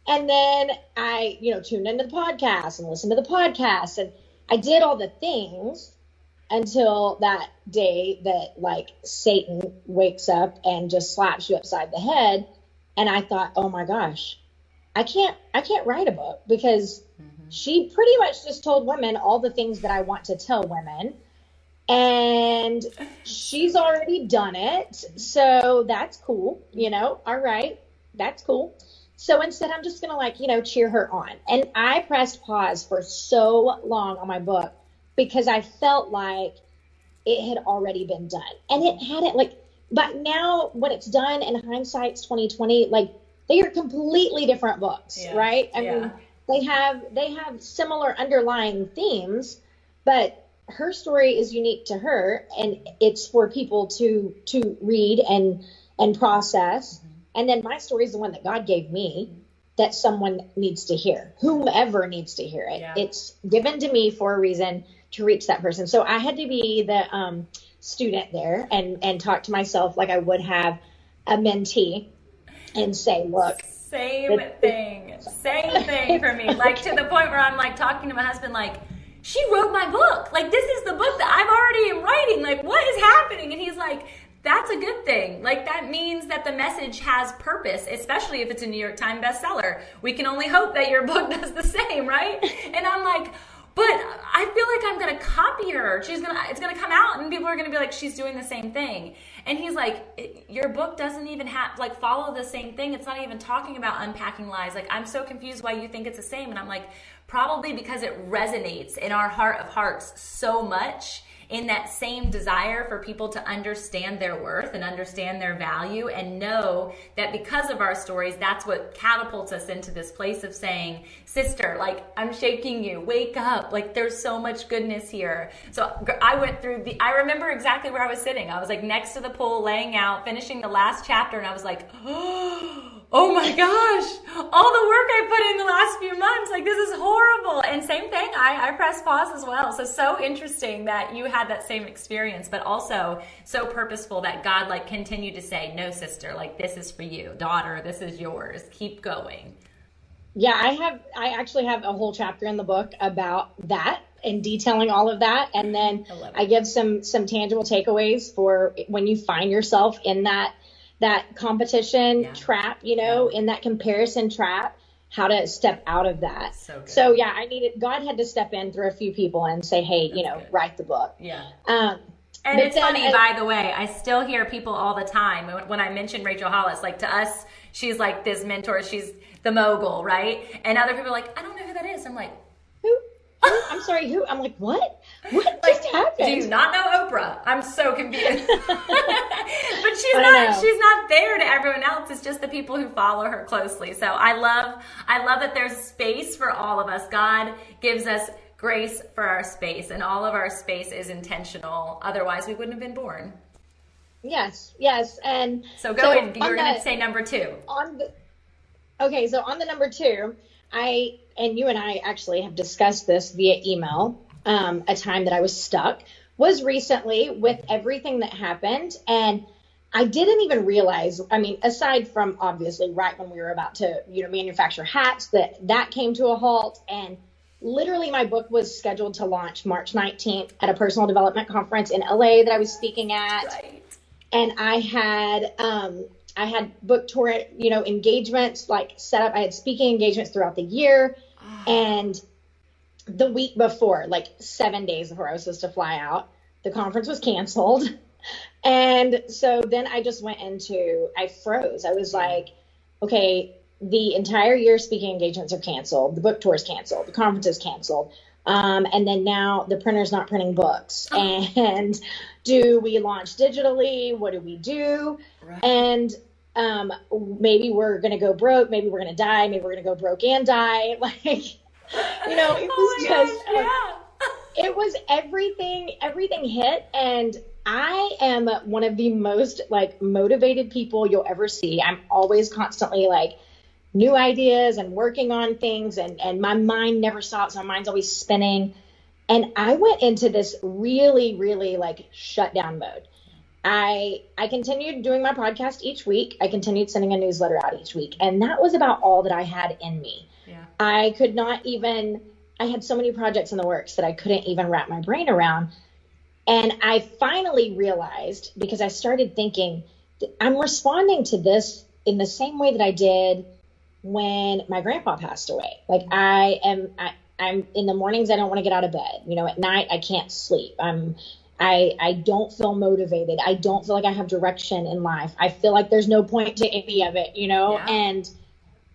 And then I, you know, tuned into the podcast and listened to the podcast, and I did all the things until that day that like Satan wakes up and just slaps you upside the head. And I thought, oh my gosh, I can't, I can't write a book because mm-hmm. she pretty much just told women all the things that I want to tell women. And she's already done it. So that's cool. You know, all right, that's cool. So instead, I'm just going to like, you know, cheer her on. And I pressed pause for so long on my book because I felt like it had already been done. And it hadn't, like, but now when it's done in hindsight's 2020, like, they are completely different books, yeah. right? I yeah. mean, they have they have similar underlying themes, but her story is unique to her and it's for people to to read and and process. Mm-hmm. And then my story is the one that God gave me that someone needs to hear. Whomever needs to hear it. Yeah. It's given to me for a reason to reach that person. So I had to be the um, student there and and talk to myself like I would have a mentee and say, look, same thing. Same thing for me. Like to the point where I'm like talking to my husband, like, she wrote my book. Like, this is the book that I'm already am writing. Like, what is happening? And he's like, that's a good thing. Like, that means that the message has purpose, especially if it's a New York Times bestseller. We can only hope that your book does the same, right? And I'm like, but I feel like I'm gonna copy her. She's gonna, it's gonna come out, and people are gonna be like, she's doing the same thing. And he's like, your book doesn't even have like follow the same thing. It's not even talking about unpacking lies. Like I'm so confused why you think it's the same. And I'm like, probably because it resonates in our heart of hearts so much in that same desire for people to understand their worth and understand their value and know that because of our stories, that's what catapults us into this place of saying, Sister, like, I'm shaking you, wake up. Like, there's so much goodness here. So I went through the, I remember exactly where I was sitting. I was like next to the pool, laying out, finishing the last chapter, and I was like, oh, oh my gosh, all the work I put in the last few months, like this is horrible. And same thing, I, I pressed pause as well. So, so interesting that you had that same experience, but also so purposeful that God like continued to say, no, sister, like this is for you, daughter, this is yours, keep going. Yeah, I have, I actually have a whole chapter in the book about that and detailing all of that. And then I, I give some, some tangible takeaways for when you find yourself in that that competition yeah. trap, you know, yeah. in that comparison trap, how to step out of that. So, so, yeah, I needed God had to step in through a few people and say, hey, That's you know, good. write the book. Yeah. Um, and it's then, funny, by the way, I still hear people all the time when I mention Rachel Hollis, like to us, she's like this mentor, she's the mogul, right? And other people are like, I don't know who that is. I'm like, who? I'm sorry, who? I'm like, what? What like, just happened? Do you not know Oprah? I'm so confused. but she's not know. she's not there to everyone else. It's just the people who follow her closely. So I love I love that there's space for all of us. God gives us grace for our space and all of our space is intentional. Otherwise we wouldn't have been born. Yes, yes. And so go so in. You're gonna say number two. On the Okay, so on the number two, I and you and I actually have discussed this via email. Um, a time that I was stuck was recently with everything that happened, and I didn't even realize. I mean, aside from obviously right when we were about to, you know, manufacture hats, that that came to a halt, and literally my book was scheduled to launch March 19th at a personal development conference in LA that I was speaking at. Right. And I had um, I had book tour, you know, engagements like set up. I had speaking engagements throughout the year. Ah. And the week before, like seven days before I was supposed to fly out, the conference was canceled. And so then I just went into, I froze. I was like, okay, the entire year speaking engagements are canceled. The book tour is canceled. The conference is canceled. Um, and then now the printer's not printing books. Oh. And do we launch digitally? What do we do? Right. And um, maybe we're going to go broke. Maybe we're going to die. Maybe we're going to go broke and die. Like, you know, it oh was oh just, gosh, yeah. it was everything, everything hit. And I am one of the most like motivated people you'll ever see. I'm always constantly like, new ideas and working on things and and my mind never stops my mind's always spinning and i went into this really really like shutdown mode I I continued doing my podcast each week. I continued sending a newsletter out each week, and that was about all that I had in me. Yeah. I could not even. I had so many projects in the works that I couldn't even wrap my brain around. And I finally realized because I started thinking, I'm responding to this in the same way that I did when my grandpa passed away. Like I am, I, I'm in the mornings I don't want to get out of bed. You know, at night I can't sleep. I'm I I don't feel motivated. I don't feel like I have direction in life. I feel like there's no point to any of it, you know? Yeah. And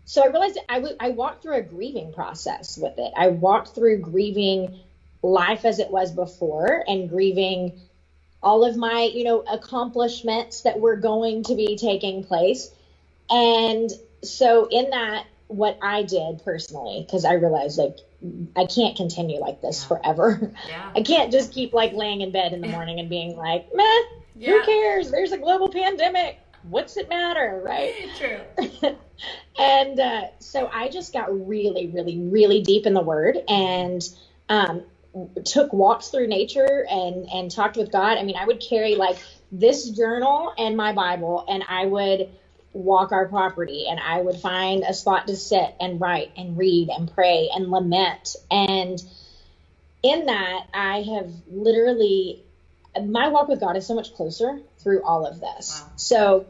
so I realized I, w- I walked through a grieving process with it. I walked through grieving life as it was before and grieving all of my, you know, accomplishments that were going to be taking place. And so in that, what I did personally, because I realized like I can't continue like this yeah. forever. Yeah. I can't just keep like laying in bed in the morning and being like, meh, yeah. who cares? There's a global pandemic. What's it matter? Right. True. and uh, so I just got really, really, really deep in the word and um, took walks through nature and, and talked with God. I mean, I would carry like this journal and my Bible and I would walk our property and I would find a spot to sit and write and read and pray and lament. And in that, I have literally, my walk with God is so much closer through all of this. Wow. So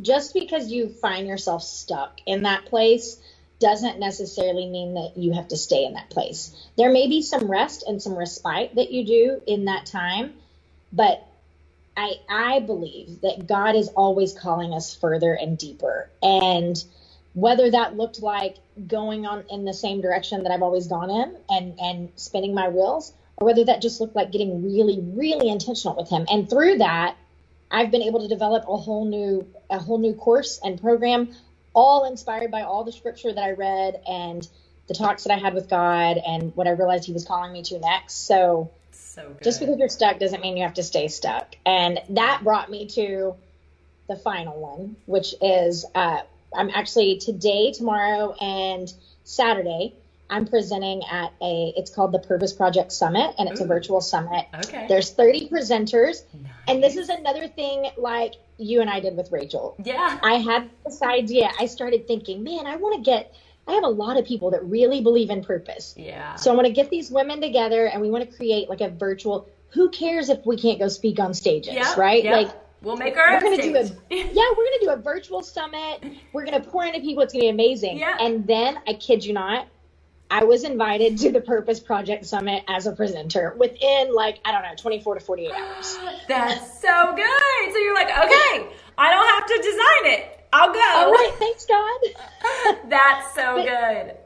just because you find yourself stuck in that place doesn't necessarily mean that you have to stay in that place. There may be some rest and some respite that you do in that time, but I I believe that God is always calling us further and deeper. And whether that looked like going on in the same direction that I've always gone in and and spinning my wheels, or whether that just looked like getting really, really intentional with him. And through that, I've been able to develop a whole new a whole new course and program, all inspired by all the scripture that I read and the talks that I had with God and what I realized He was calling me to next. So, so just because you're stuck doesn't mean you have to stay stuck. And that brought me to the final one, which is uh, I'm actually today, tomorrow, and Saturday. I'm presenting at a it's called the Purpose Project Summit and it's Ooh. a virtual summit. Okay. There's 30 presenters. Nice. And this is another thing like you and I did with Rachel. Yeah. I had this idea. I started thinking, man, I want to get I have a lot of people that really believe in purpose. Yeah. So I want to get these women together and we want to create like a virtual who cares if we can't go speak on stages, yep, right? Yep. Like We'll make our we're gonna do a yeah, we're gonna do a virtual summit. We're gonna pour into people. It's gonna be amazing. Yeah. And then I kid you not, I was invited to the Purpose Project Summit as a presenter within like, I don't know, 24 to 48 hours. That's so good. So you're like, okay, I don't have to design it. I'll go. All right, thanks, God. That's so but good.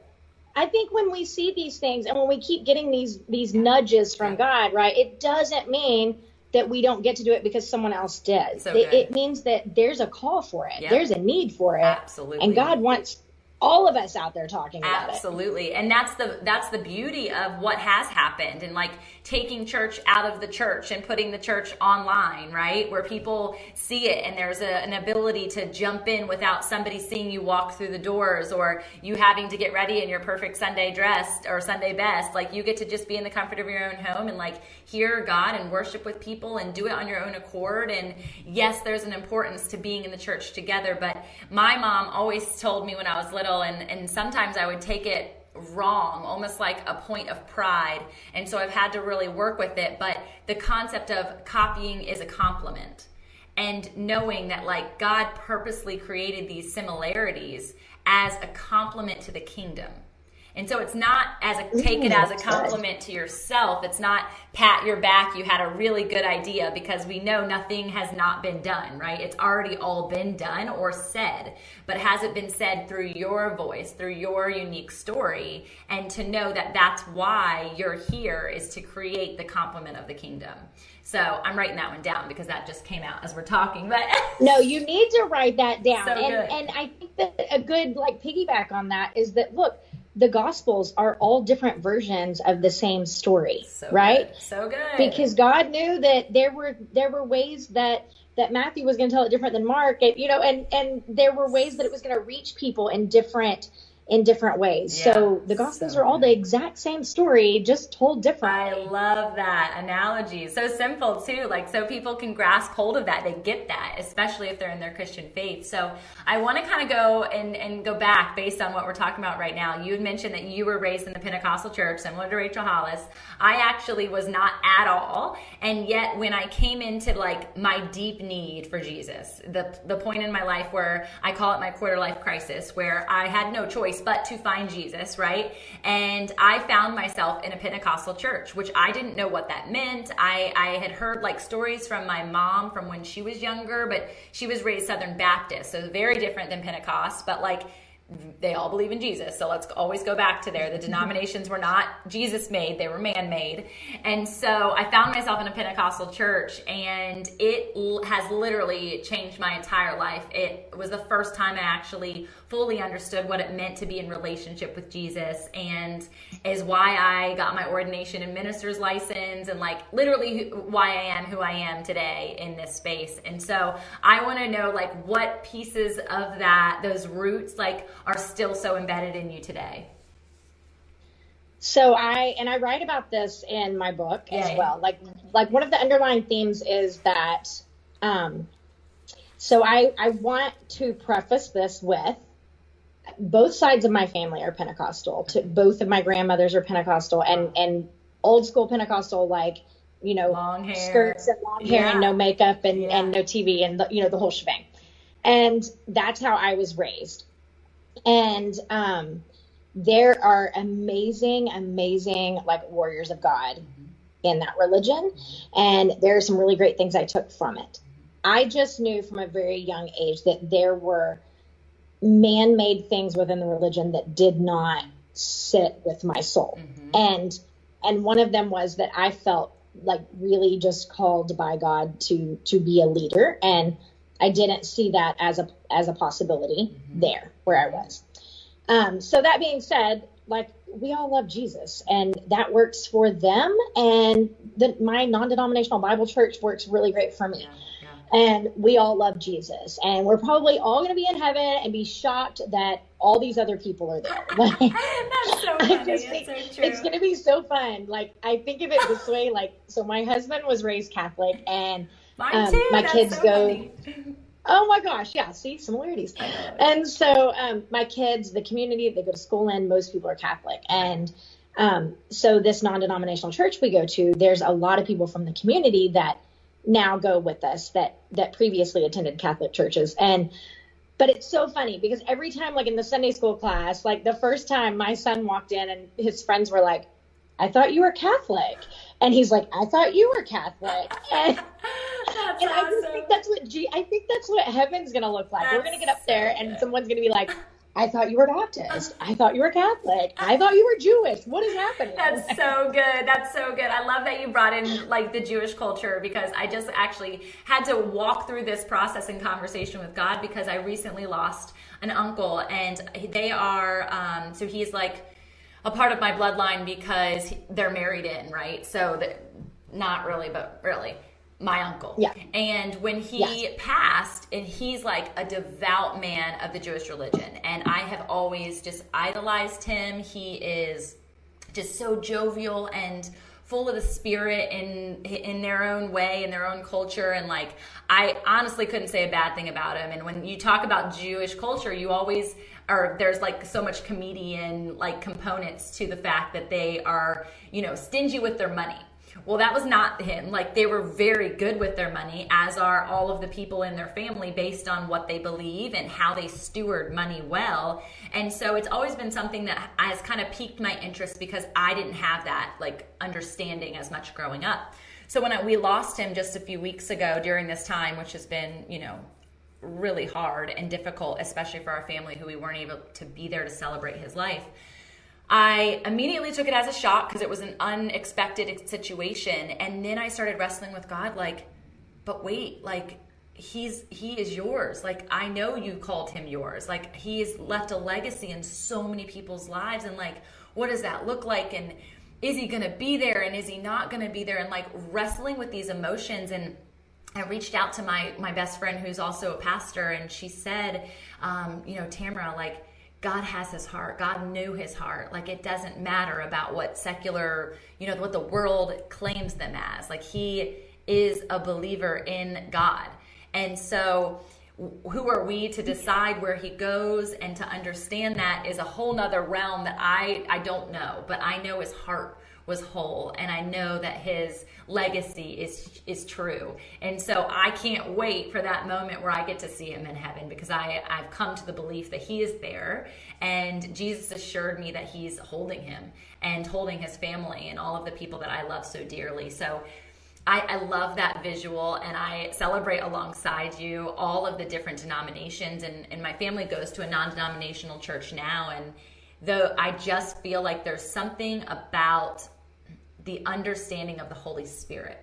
I think when we see these things and when we keep getting these these nudges from God, right, it doesn't mean that we don't get to do it because someone else did. So it, it, means that there's a call for it. Yep. There's a need for it. Absolutely. And God wants all of us out there talking about it. absolutely and that's the that's the beauty of what has happened and like taking church out of the church and putting the church online right? Where people see it and there's a, an ability to jump in without somebody seeing you walk through the doors or you having to get ready in your perfect sunday dress or sunday best. Like you get to just be in the comfort of your own home and like hear god and worship with people and do it on your own accord. And yes there's an importance to being in the church together but my mom always told me when i was little and, and sometimes I would take it wrong, almost like a point of pride. And so I've had to really work with it. But the concept of copying is a compliment. And knowing that, like, God purposely created these similarities as a compliment to the kingdom. And so it's not as a take it as a compliment to yourself. It's not pat your back, you had a really good idea because we know nothing has not been done, right? It's already all been done or said, but has it been said through your voice, through your unique story? And to know that that's why you're here is to create the complement of the kingdom. So I'm writing that one down because that just came out as we're talking. But no, you need to write that down. So and, and I think that a good like piggyback on that is that look, the gospels are all different versions of the same story so right good. so good because god knew that there were there were ways that that matthew was going to tell it different than mark and you know and and there were ways that it was going to reach people in different in different ways. Yeah, so the Gospels so are all the exact same story, just told differently. I love that analogy. So simple too, like so people can grasp hold of that. They get that, especially if they're in their Christian faith. So I want to kind of go and, and go back based on what we're talking about right now. You had mentioned that you were raised in the Pentecostal church, similar to Rachel Hollis. I actually was not at all. And yet when I came into like my deep need for Jesus, the the point in my life where I call it my quarter life crisis, where I had no choice choice but to find Jesus, right? And I found myself in a Pentecostal church, which I didn't know what that meant. I, I had heard like stories from my mom from when she was younger, but she was raised Southern Baptist, so very different than Pentecost, but like they all believe in Jesus. So let's always go back to there. The denominations were not Jesus made, they were man made. And so I found myself in a Pentecostal church and it has literally changed my entire life. It was the first time I actually fully understood what it meant to be in relationship with Jesus and is why I got my ordination and minister's license and like literally why I am who I am today in this space. And so I want to know like what pieces of that, those roots, like are still so embedded in you today? So I and I write about this in my book Yay. as well. Like like one of the underlying themes is that um so I I want to preface this with both sides of my family are Pentecostal. To, both of my grandmothers are Pentecostal and and old school Pentecostal like you know skirts and long hair yeah. and no makeup and, yeah. and no TV and the, you know the whole shebang. And that's how I was raised and um, there are amazing, amazing like warriors of God in that religion, and there are some really great things I took from it. I just knew from a very young age that there were man-made things within the religion that did not sit with my soul, mm-hmm. and and one of them was that I felt like really just called by God to to be a leader and I didn't see that as a as a possibility mm-hmm. there where I was. Um, so that being said, like we all love Jesus and that works for them and the, my non-denominational Bible church works really great for me. Yeah and we all love Jesus. And we're probably all going to be in heaven and be shocked that all these other people are there. Like, That's so funny. I just think so it's going to be so fun. Like, I think of it this way. Like, so my husband was raised Catholic, and um, my That's kids so go. Oh my gosh, yeah, see similarities. And so um, my kids, the community they go to school in, most people are Catholic, and um, so this non-denominational church we go to, there's a lot of people from the community that now go with us that that previously attended Catholic churches. And but it's so funny because every time like in the Sunday school class like the first time my son walked in and his friends were like I thought you were Catholic and he's like I thought you were Catholic and, and I just think that's what G I think that's what heaven's going to look like. That's we're going to get up there and someone's going to be like I thought you were Baptist. I thought you were Catholic. I thought you were Jewish. What is happening? That's so good. That's so good. I love that you brought in like the Jewish culture because I just actually had to walk through this process in conversation with God because I recently lost an uncle and they are, um, so he's like a part of my bloodline because they're married in, right? So that, not really, but really my uncle. Yeah. And when he yes. passed, and he's like a devout man of the Jewish religion, and I have always just idolized him. He is just so jovial and full of the spirit in in their own way in their own culture and like I honestly couldn't say a bad thing about him and when you talk about Jewish culture you always or there's like so much comedian like components to the fact that they are you know stingy with their money well, that was not him. Like they were very good with their money, as are all of the people in their family based on what they believe and how they steward money well. And so it's always been something that has kind of piqued my interest because I didn't have that like understanding as much growing up. So when I, we lost him just a few weeks ago during this time, which has been, you know, really hard and difficult, especially for our family who we weren't able to be there to celebrate his life. I immediately took it as a shock because it was an unexpected situation. And then I started wrestling with God, like, but wait, like, he's he is yours. Like i know you called him yours. Like he's left a legacy in so many people's lives. And like what does that look like? And is he going to be there? And is he not going to be there? And like wrestling with these emotions and I reached out to my my best friend who's also a pastor and she said um, you know Tamara like God has his heart. God knew his heart. Like it doesn't matter about what secular, you know, what the world claims them as. Like he is a believer in God. And so who are we to decide where he goes and to understand that is a whole nother realm that I, I don't know, but I know his heart was whole and I know that his legacy is is true. And so I can't wait for that moment where I get to see him in heaven because I I've come to the belief that he is there and Jesus assured me that he's holding him and holding his family and all of the people that I love so dearly. So I, I, love that visual and I celebrate alongside you all of the different denominations and, and my family goes to a non-denominational church now and though I just feel like there's something about the understanding of the Holy Spirit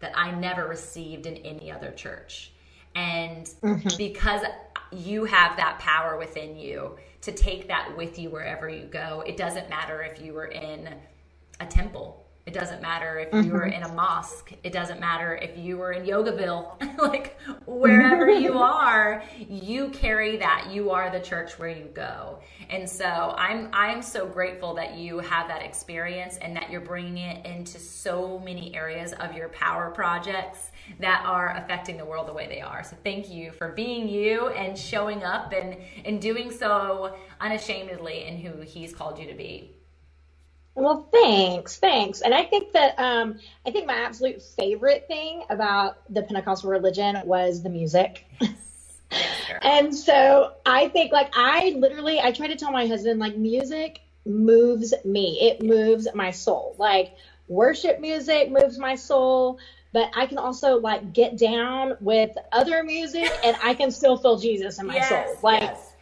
that I never received in any other church. And mm-hmm. because you have that power within you to take that with you wherever you go, it doesn't matter if you were in a temple it doesn't matter if you were mm-hmm. in a mosque. It doesn't matter if you were in Yogaville. like wherever you are, you carry that. You are the church where you go. And so I'm I'm so grateful that you have that experience and that you're bringing it into so many areas of your power projects that are affecting the world the way they are. So thank you for being you and showing up and and doing so unashamedly in who he's called you to be. Well, thanks, thanks. And I think that um, I think my absolute favorite thing about the Pentecostal religion was the music. and so I think like I literally I try to tell my husband like music moves me. It moves my soul. Like worship music moves my soul, but I can also like get down with other music and I can still feel Jesus in my yes, soul. Like yes.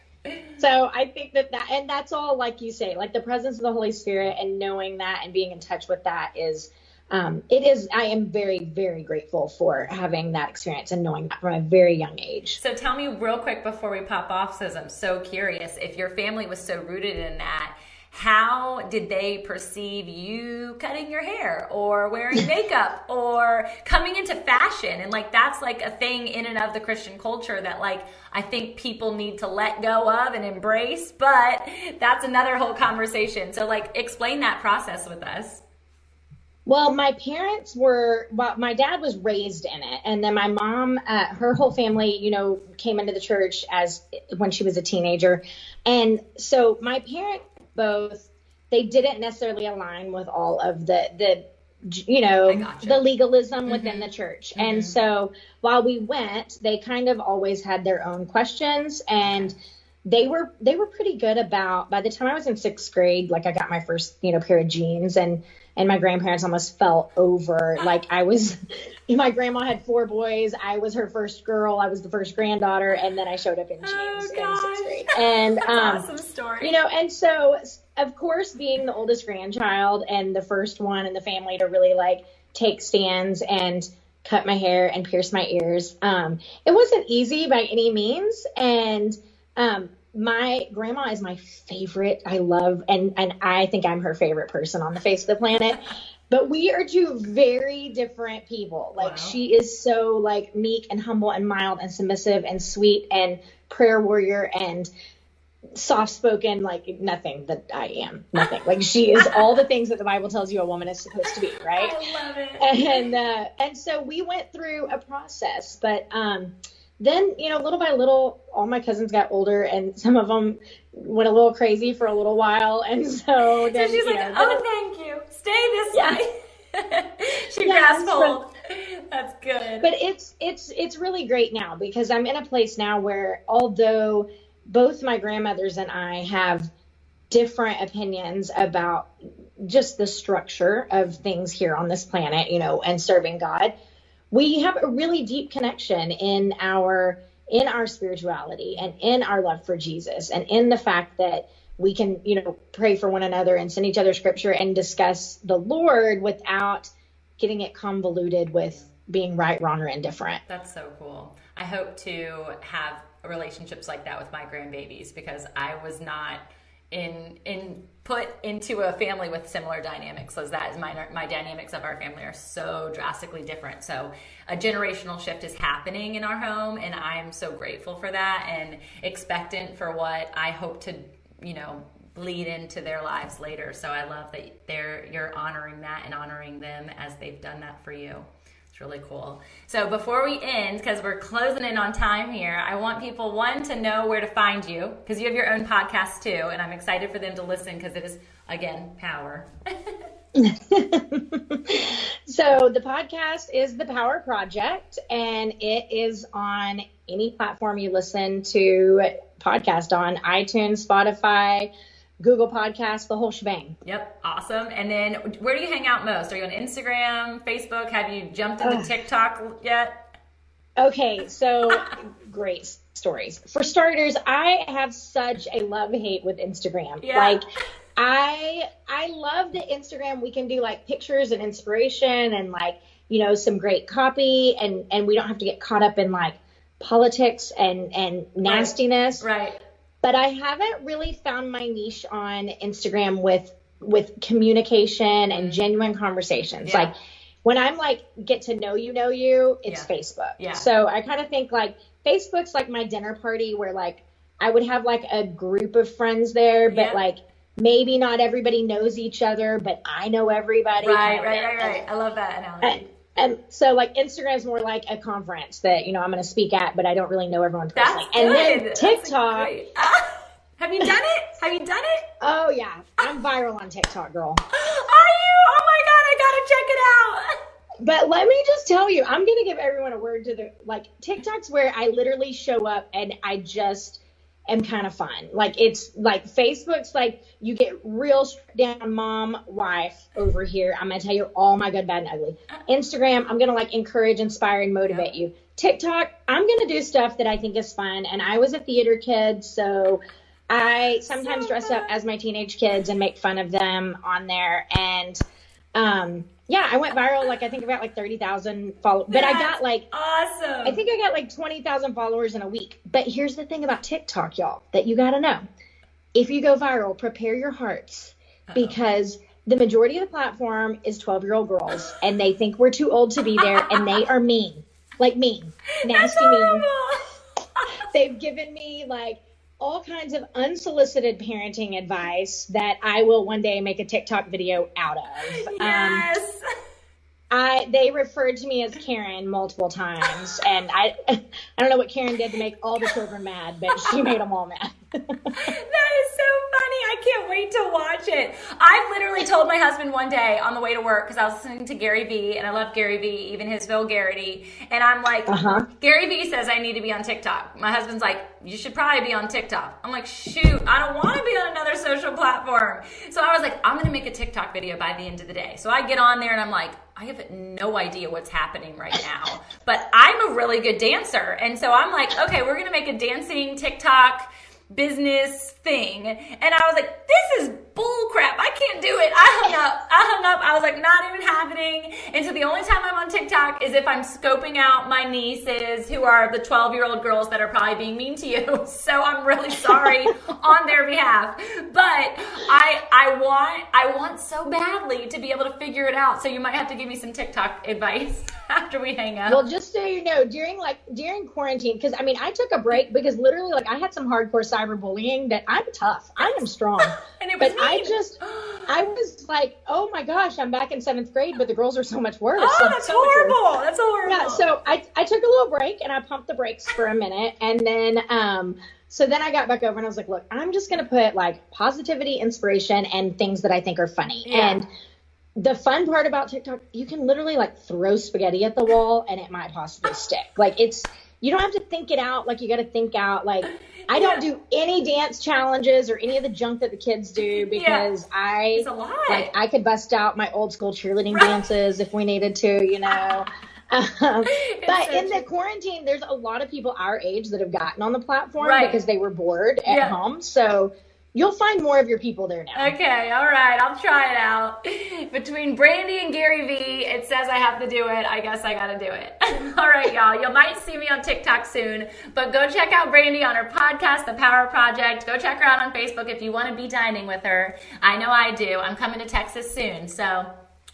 So I think that that and that's all like you say, like the presence of the Holy Spirit and knowing that and being in touch with that is um, it is i am very very grateful for having that experience and knowing that from a very young age. So tell me real quick before we pop off says i'm so curious if your family was so rooted in that how did they perceive you cutting your hair or wearing makeup or coming into fashion and like that's like a thing in and of the christian culture that like i think people need to let go of and embrace but that's another whole conversation so like explain that process with us well, my parents were, well, my dad was raised in it. And then my mom, uh, her whole family, you know, came into the church as when she was a teenager. And so my parents both, they didn't necessarily align with all of the, the, you know, gotcha. the legalism mm-hmm. within the church. Mm-hmm. And so while we went, they kind of always had their own questions and they were they were pretty good about by the time I was in sixth grade, like I got my first, you know, pair of jeans and and my grandparents almost fell over. Like I was, my grandma had four boys. I was her first girl. I was the first granddaughter, and then I showed up in jeans oh, in sixth grade. And um, awesome story. You know, and so of course, being the oldest grandchild and the first one in the family to really like take stands and cut my hair and pierce my ears, um, it wasn't easy by any means, and um, my grandma is my favorite. I love and and I think I'm her favorite person on the face of the planet. But we are two very different people. Like wow. she is so like meek and humble and mild and submissive and sweet and prayer warrior and soft spoken like nothing that I am. Nothing. Like she is all the things that the Bible tells you a woman is supposed to be, right? I love it. And uh and so we went through a process, but um then you know little by little all my cousins got older and some of them went a little crazy for a little while. And so then so she's like know, oh thank you. Stay this yeah. way. She yeah, grasped hold that's good. But it's it's it's really great now because i'm in a place now where although both my grandmothers and i have different opinions about just the structure of things here on this planet you know and serving god we have a really deep connection in our in our spirituality and in our love for Jesus and in the fact that we can, you know, pray for one another and send each other scripture and discuss the Lord without getting it convoluted with being right, wrong, or indifferent. That's so cool. I hope to have relationships like that with my grandbabies because I was not in in put into a family with similar dynamics as that. Is my my dynamics of our family are so drastically different. So a generational shift is happening in our home and i'm so grateful for that and expectant for what i hope to you know bleed into their lives later. So i love that they're you're honoring that and honoring them as they've done that for you it's really cool. So before we end, because we're closing in on time here, I want people one to know where to find you because you have your own podcast too, and I'm excited for them to listen because it is again power. so the podcast is the Power Project, and it is on any platform you listen to podcast on iTunes, Spotify. Google Podcasts, the whole shebang. Yep, awesome. And then where do you hang out most? Are you on Instagram, Facebook? Have you jumped into uh, TikTok yet? Okay, so great stories. For starters, I have such a love hate with Instagram. Yeah. Like I I love that Instagram we can do like pictures and inspiration and like, you know, some great copy and and we don't have to get caught up in like politics and and nastiness. Right. right but I haven't really found my niche on Instagram with with communication and mm-hmm. genuine conversations. Yeah. Like when I'm like get to know you know you, it's yeah. Facebook. Yeah. So I kind of think like Facebook's like my dinner party where like I would have like a group of friends there, but yeah. like maybe not everybody knows each other, but I know everybody. Right, right, right, right. I love that analogy. And, so like Instagram's more like a conference that you know I'm going to speak at, but I don't really know everyone personally. That's and good. then TikTok. have you done it? Have you done it? Oh yeah, I'm viral on TikTok, girl. Are you? Oh my god, I gotta check it out. but let me just tell you, I'm gonna give everyone a word to the like TikTok's where I literally show up and I just am kind of fun. Like it's like Facebook's like you get real down mom wife over here. I'm gonna tell you all my good, bad, and ugly. Instagram, I'm gonna like encourage, inspire, and motivate you. TikTok, I'm gonna do stuff that I think is fun. And I was a theater kid, so I sometimes so dress up as my teenage kids and make fun of them on there. And um, yeah, I went viral. Like I think I got like thirty thousand followers, but I got like awesome. I think I got like twenty thousand followers in a week. But here's the thing about TikTok, y'all, that you got to know: if you go viral, prepare your hearts Uh-oh. because the majority of the platform is twelve year old girls, and they think we're too old to be there, and they are mean, like mean, nasty mean. They've given me like all kinds of unsolicited parenting advice that I will one day make a TikTok video out of. Yes. Um, I they referred to me as Karen multiple times, and I I don't know what Karen did to make all the children mad, but she made them all mad. That is so funny. I can't wait to watch it. I literally told my husband one day on the way to work because I was listening to Gary Vee, and I love Gary Vee, even his vulgarity. And I'm like, uh-huh. Gary Vee says I need to be on TikTok. My husband's like, you should probably be on TikTok. I'm like, shoot, I don't want to be on another social platform. So I was like, I'm going to make a TikTok video by the end of the day. So I get on there and I'm like, I have no idea what's happening right now, but I'm a really good dancer. And so I'm like, okay, we're going to make a dancing TikTok business thing. And I was like, this is bull crap. I can't do it. I hung up. I hung up. I was like, not even happening. And so the only time I'm on TikTok is if I'm scoping out my nieces who are the 12 year old girls that are probably being mean to you. So I'm really sorry on their behalf. But I I want I want so badly to be able to figure it out. So you might have to give me some TikTok advice after we hang up. Well, just so you know, during like during quarantine, because I mean I took a break because literally like I had some hardcore cyberbullying that I'm tough. I am strong. but I just, I was like, oh my gosh, I'm back in seventh grade, but the girls are so much worse. Oh, that's so horrible. That's horrible. Yeah. So I, I took a little break and I pumped the brakes for a minute. And then, um, so then I got back over and I was like, look, I'm just going to put like positivity, inspiration, and things that I think are funny. Yeah. And the fun part about TikTok, you can literally like throw spaghetti at the wall and it might possibly stick. Like it's, you don't have to think it out like you got to think out like I don't do any dance challenges or any of the junk that the kids do because yeah. I like I could bust out my old school cheerleading right. dances if we needed to, you know. um, but so in the quarantine, there's a lot of people our age that have gotten on the platform right. because they were bored at yeah. home. So You'll find more of your people there now. Okay, all right, I'll try it out. Between Brandi and Gary Vee, it says I have to do it. I guess I gotta do it. all right, y'all. You might see me on TikTok soon, but go check out Brandi on her podcast, The Power Project. Go check her out on Facebook if you want to be dining with her. I know I do. I'm coming to Texas soon, so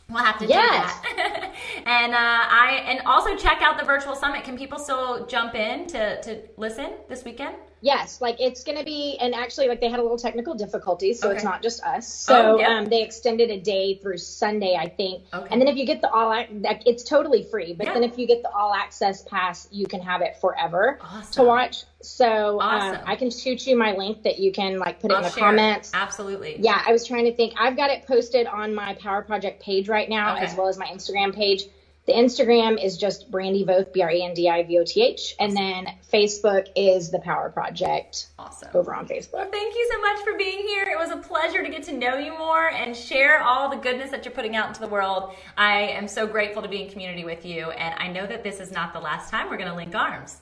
We'll have to yes. do that. and uh, I and also check out the virtual summit. Can people still jump in to, to listen this weekend? Yes, like it's going to be, and actually, like they had a little technical difficulties, so okay. it's not just us. So oh, yep. um, they extended a day through Sunday, I think. Okay. And then if you get the all, like, it's totally free. But yeah. then if you get the all access pass, you can have it forever awesome. to watch. So um, awesome. um, I can shoot you my link that you can like put I'll in the comments. It. Absolutely. Yeah, I was trying to think. I've got it posted on my Power Project page right now, okay. as well as my Instagram page. The Instagram is just Brandi Voth, B R A N D I V O T H. And then Facebook is The Power Project. Awesome. Over on Facebook. Well, thank you so much for being here. It was a pleasure to get to know you more and share all the goodness that you're putting out into the world. I am so grateful to be in community with you. And I know that this is not the last time we're going to link arms.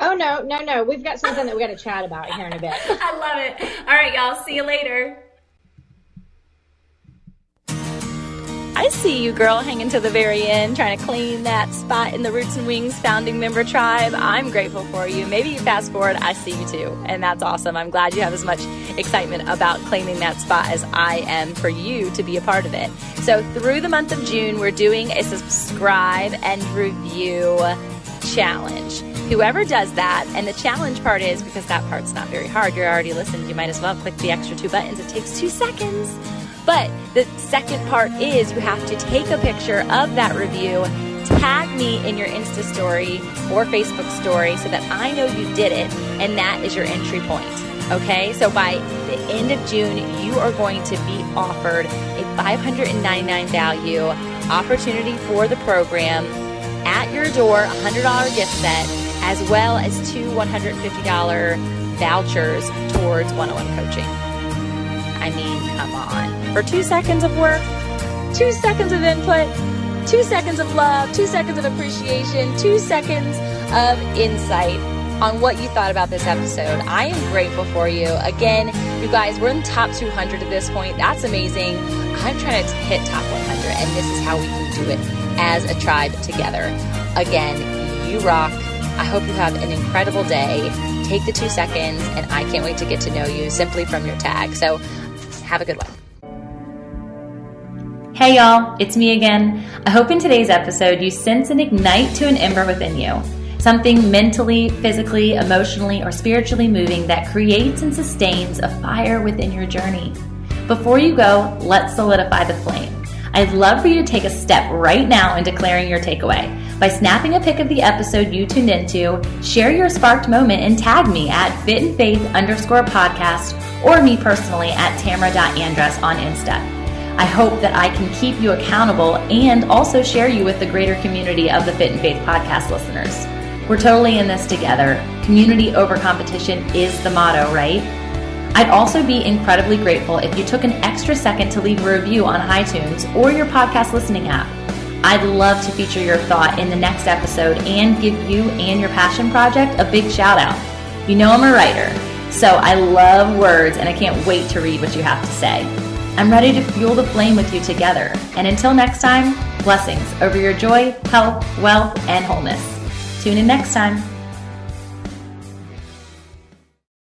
Oh, no, no, no. We've got something that we got to chat about here in a bit. I love it. All right, y'all. See you later. I see you, girl, hanging to the very end, trying to clean that spot in the Roots and Wings founding member tribe. I'm grateful for you. Maybe you fast forward, I see you too. And that's awesome. I'm glad you have as much excitement about claiming that spot as I am for you to be a part of it. So, through the month of June, we're doing a subscribe and review challenge. Whoever does that, and the challenge part is because that part's not very hard, you're already listening, you might as well click the extra two buttons. It takes two seconds but the second part is you have to take a picture of that review, tag me in your Insta story or Facebook story so that I know you did it, and that is your entry point. Okay, so by the end of June, you are going to be offered a 599 value opportunity for the program at your door, $100 gift set, as well as two $150 vouchers towards one on one coaching. I mean, come on. For two seconds of work, two seconds of input, two seconds of love, two seconds of appreciation, two seconds of insight on what you thought about this episode. I am grateful for you. Again, you guys, we're in the top 200 at this point. That's amazing. I'm trying to hit top 100, and this is how we can do it as a tribe together. Again, you rock. I hope you have an incredible day. Take the two seconds, and I can't wait to get to know you simply from your tag. So, have a good one. Hey y'all, it's me again. I hope in today's episode you sense and ignite to an ember within you. Something mentally, physically, emotionally, or spiritually moving that creates and sustains a fire within your journey. Before you go, let's solidify the flame. I'd love for you to take a step right now in declaring your takeaway. By snapping a pic of the episode you tuned into, share your sparked moment and tag me at fitandfaith underscore podcast or me personally at tamara.andress on Insta. I hope that I can keep you accountable and also share you with the greater community of the Fit and Faith podcast listeners. We're totally in this together. Community over competition is the motto, right? I'd also be incredibly grateful if you took an extra second to leave a review on iTunes or your podcast listening app. I'd love to feature your thought in the next episode and give you and your passion project a big shout out. You know I'm a writer, so I love words and I can't wait to read what you have to say. I'm ready to fuel the flame with you together. And until next time, blessings over your joy, health, wealth, and wholeness. Tune in next time.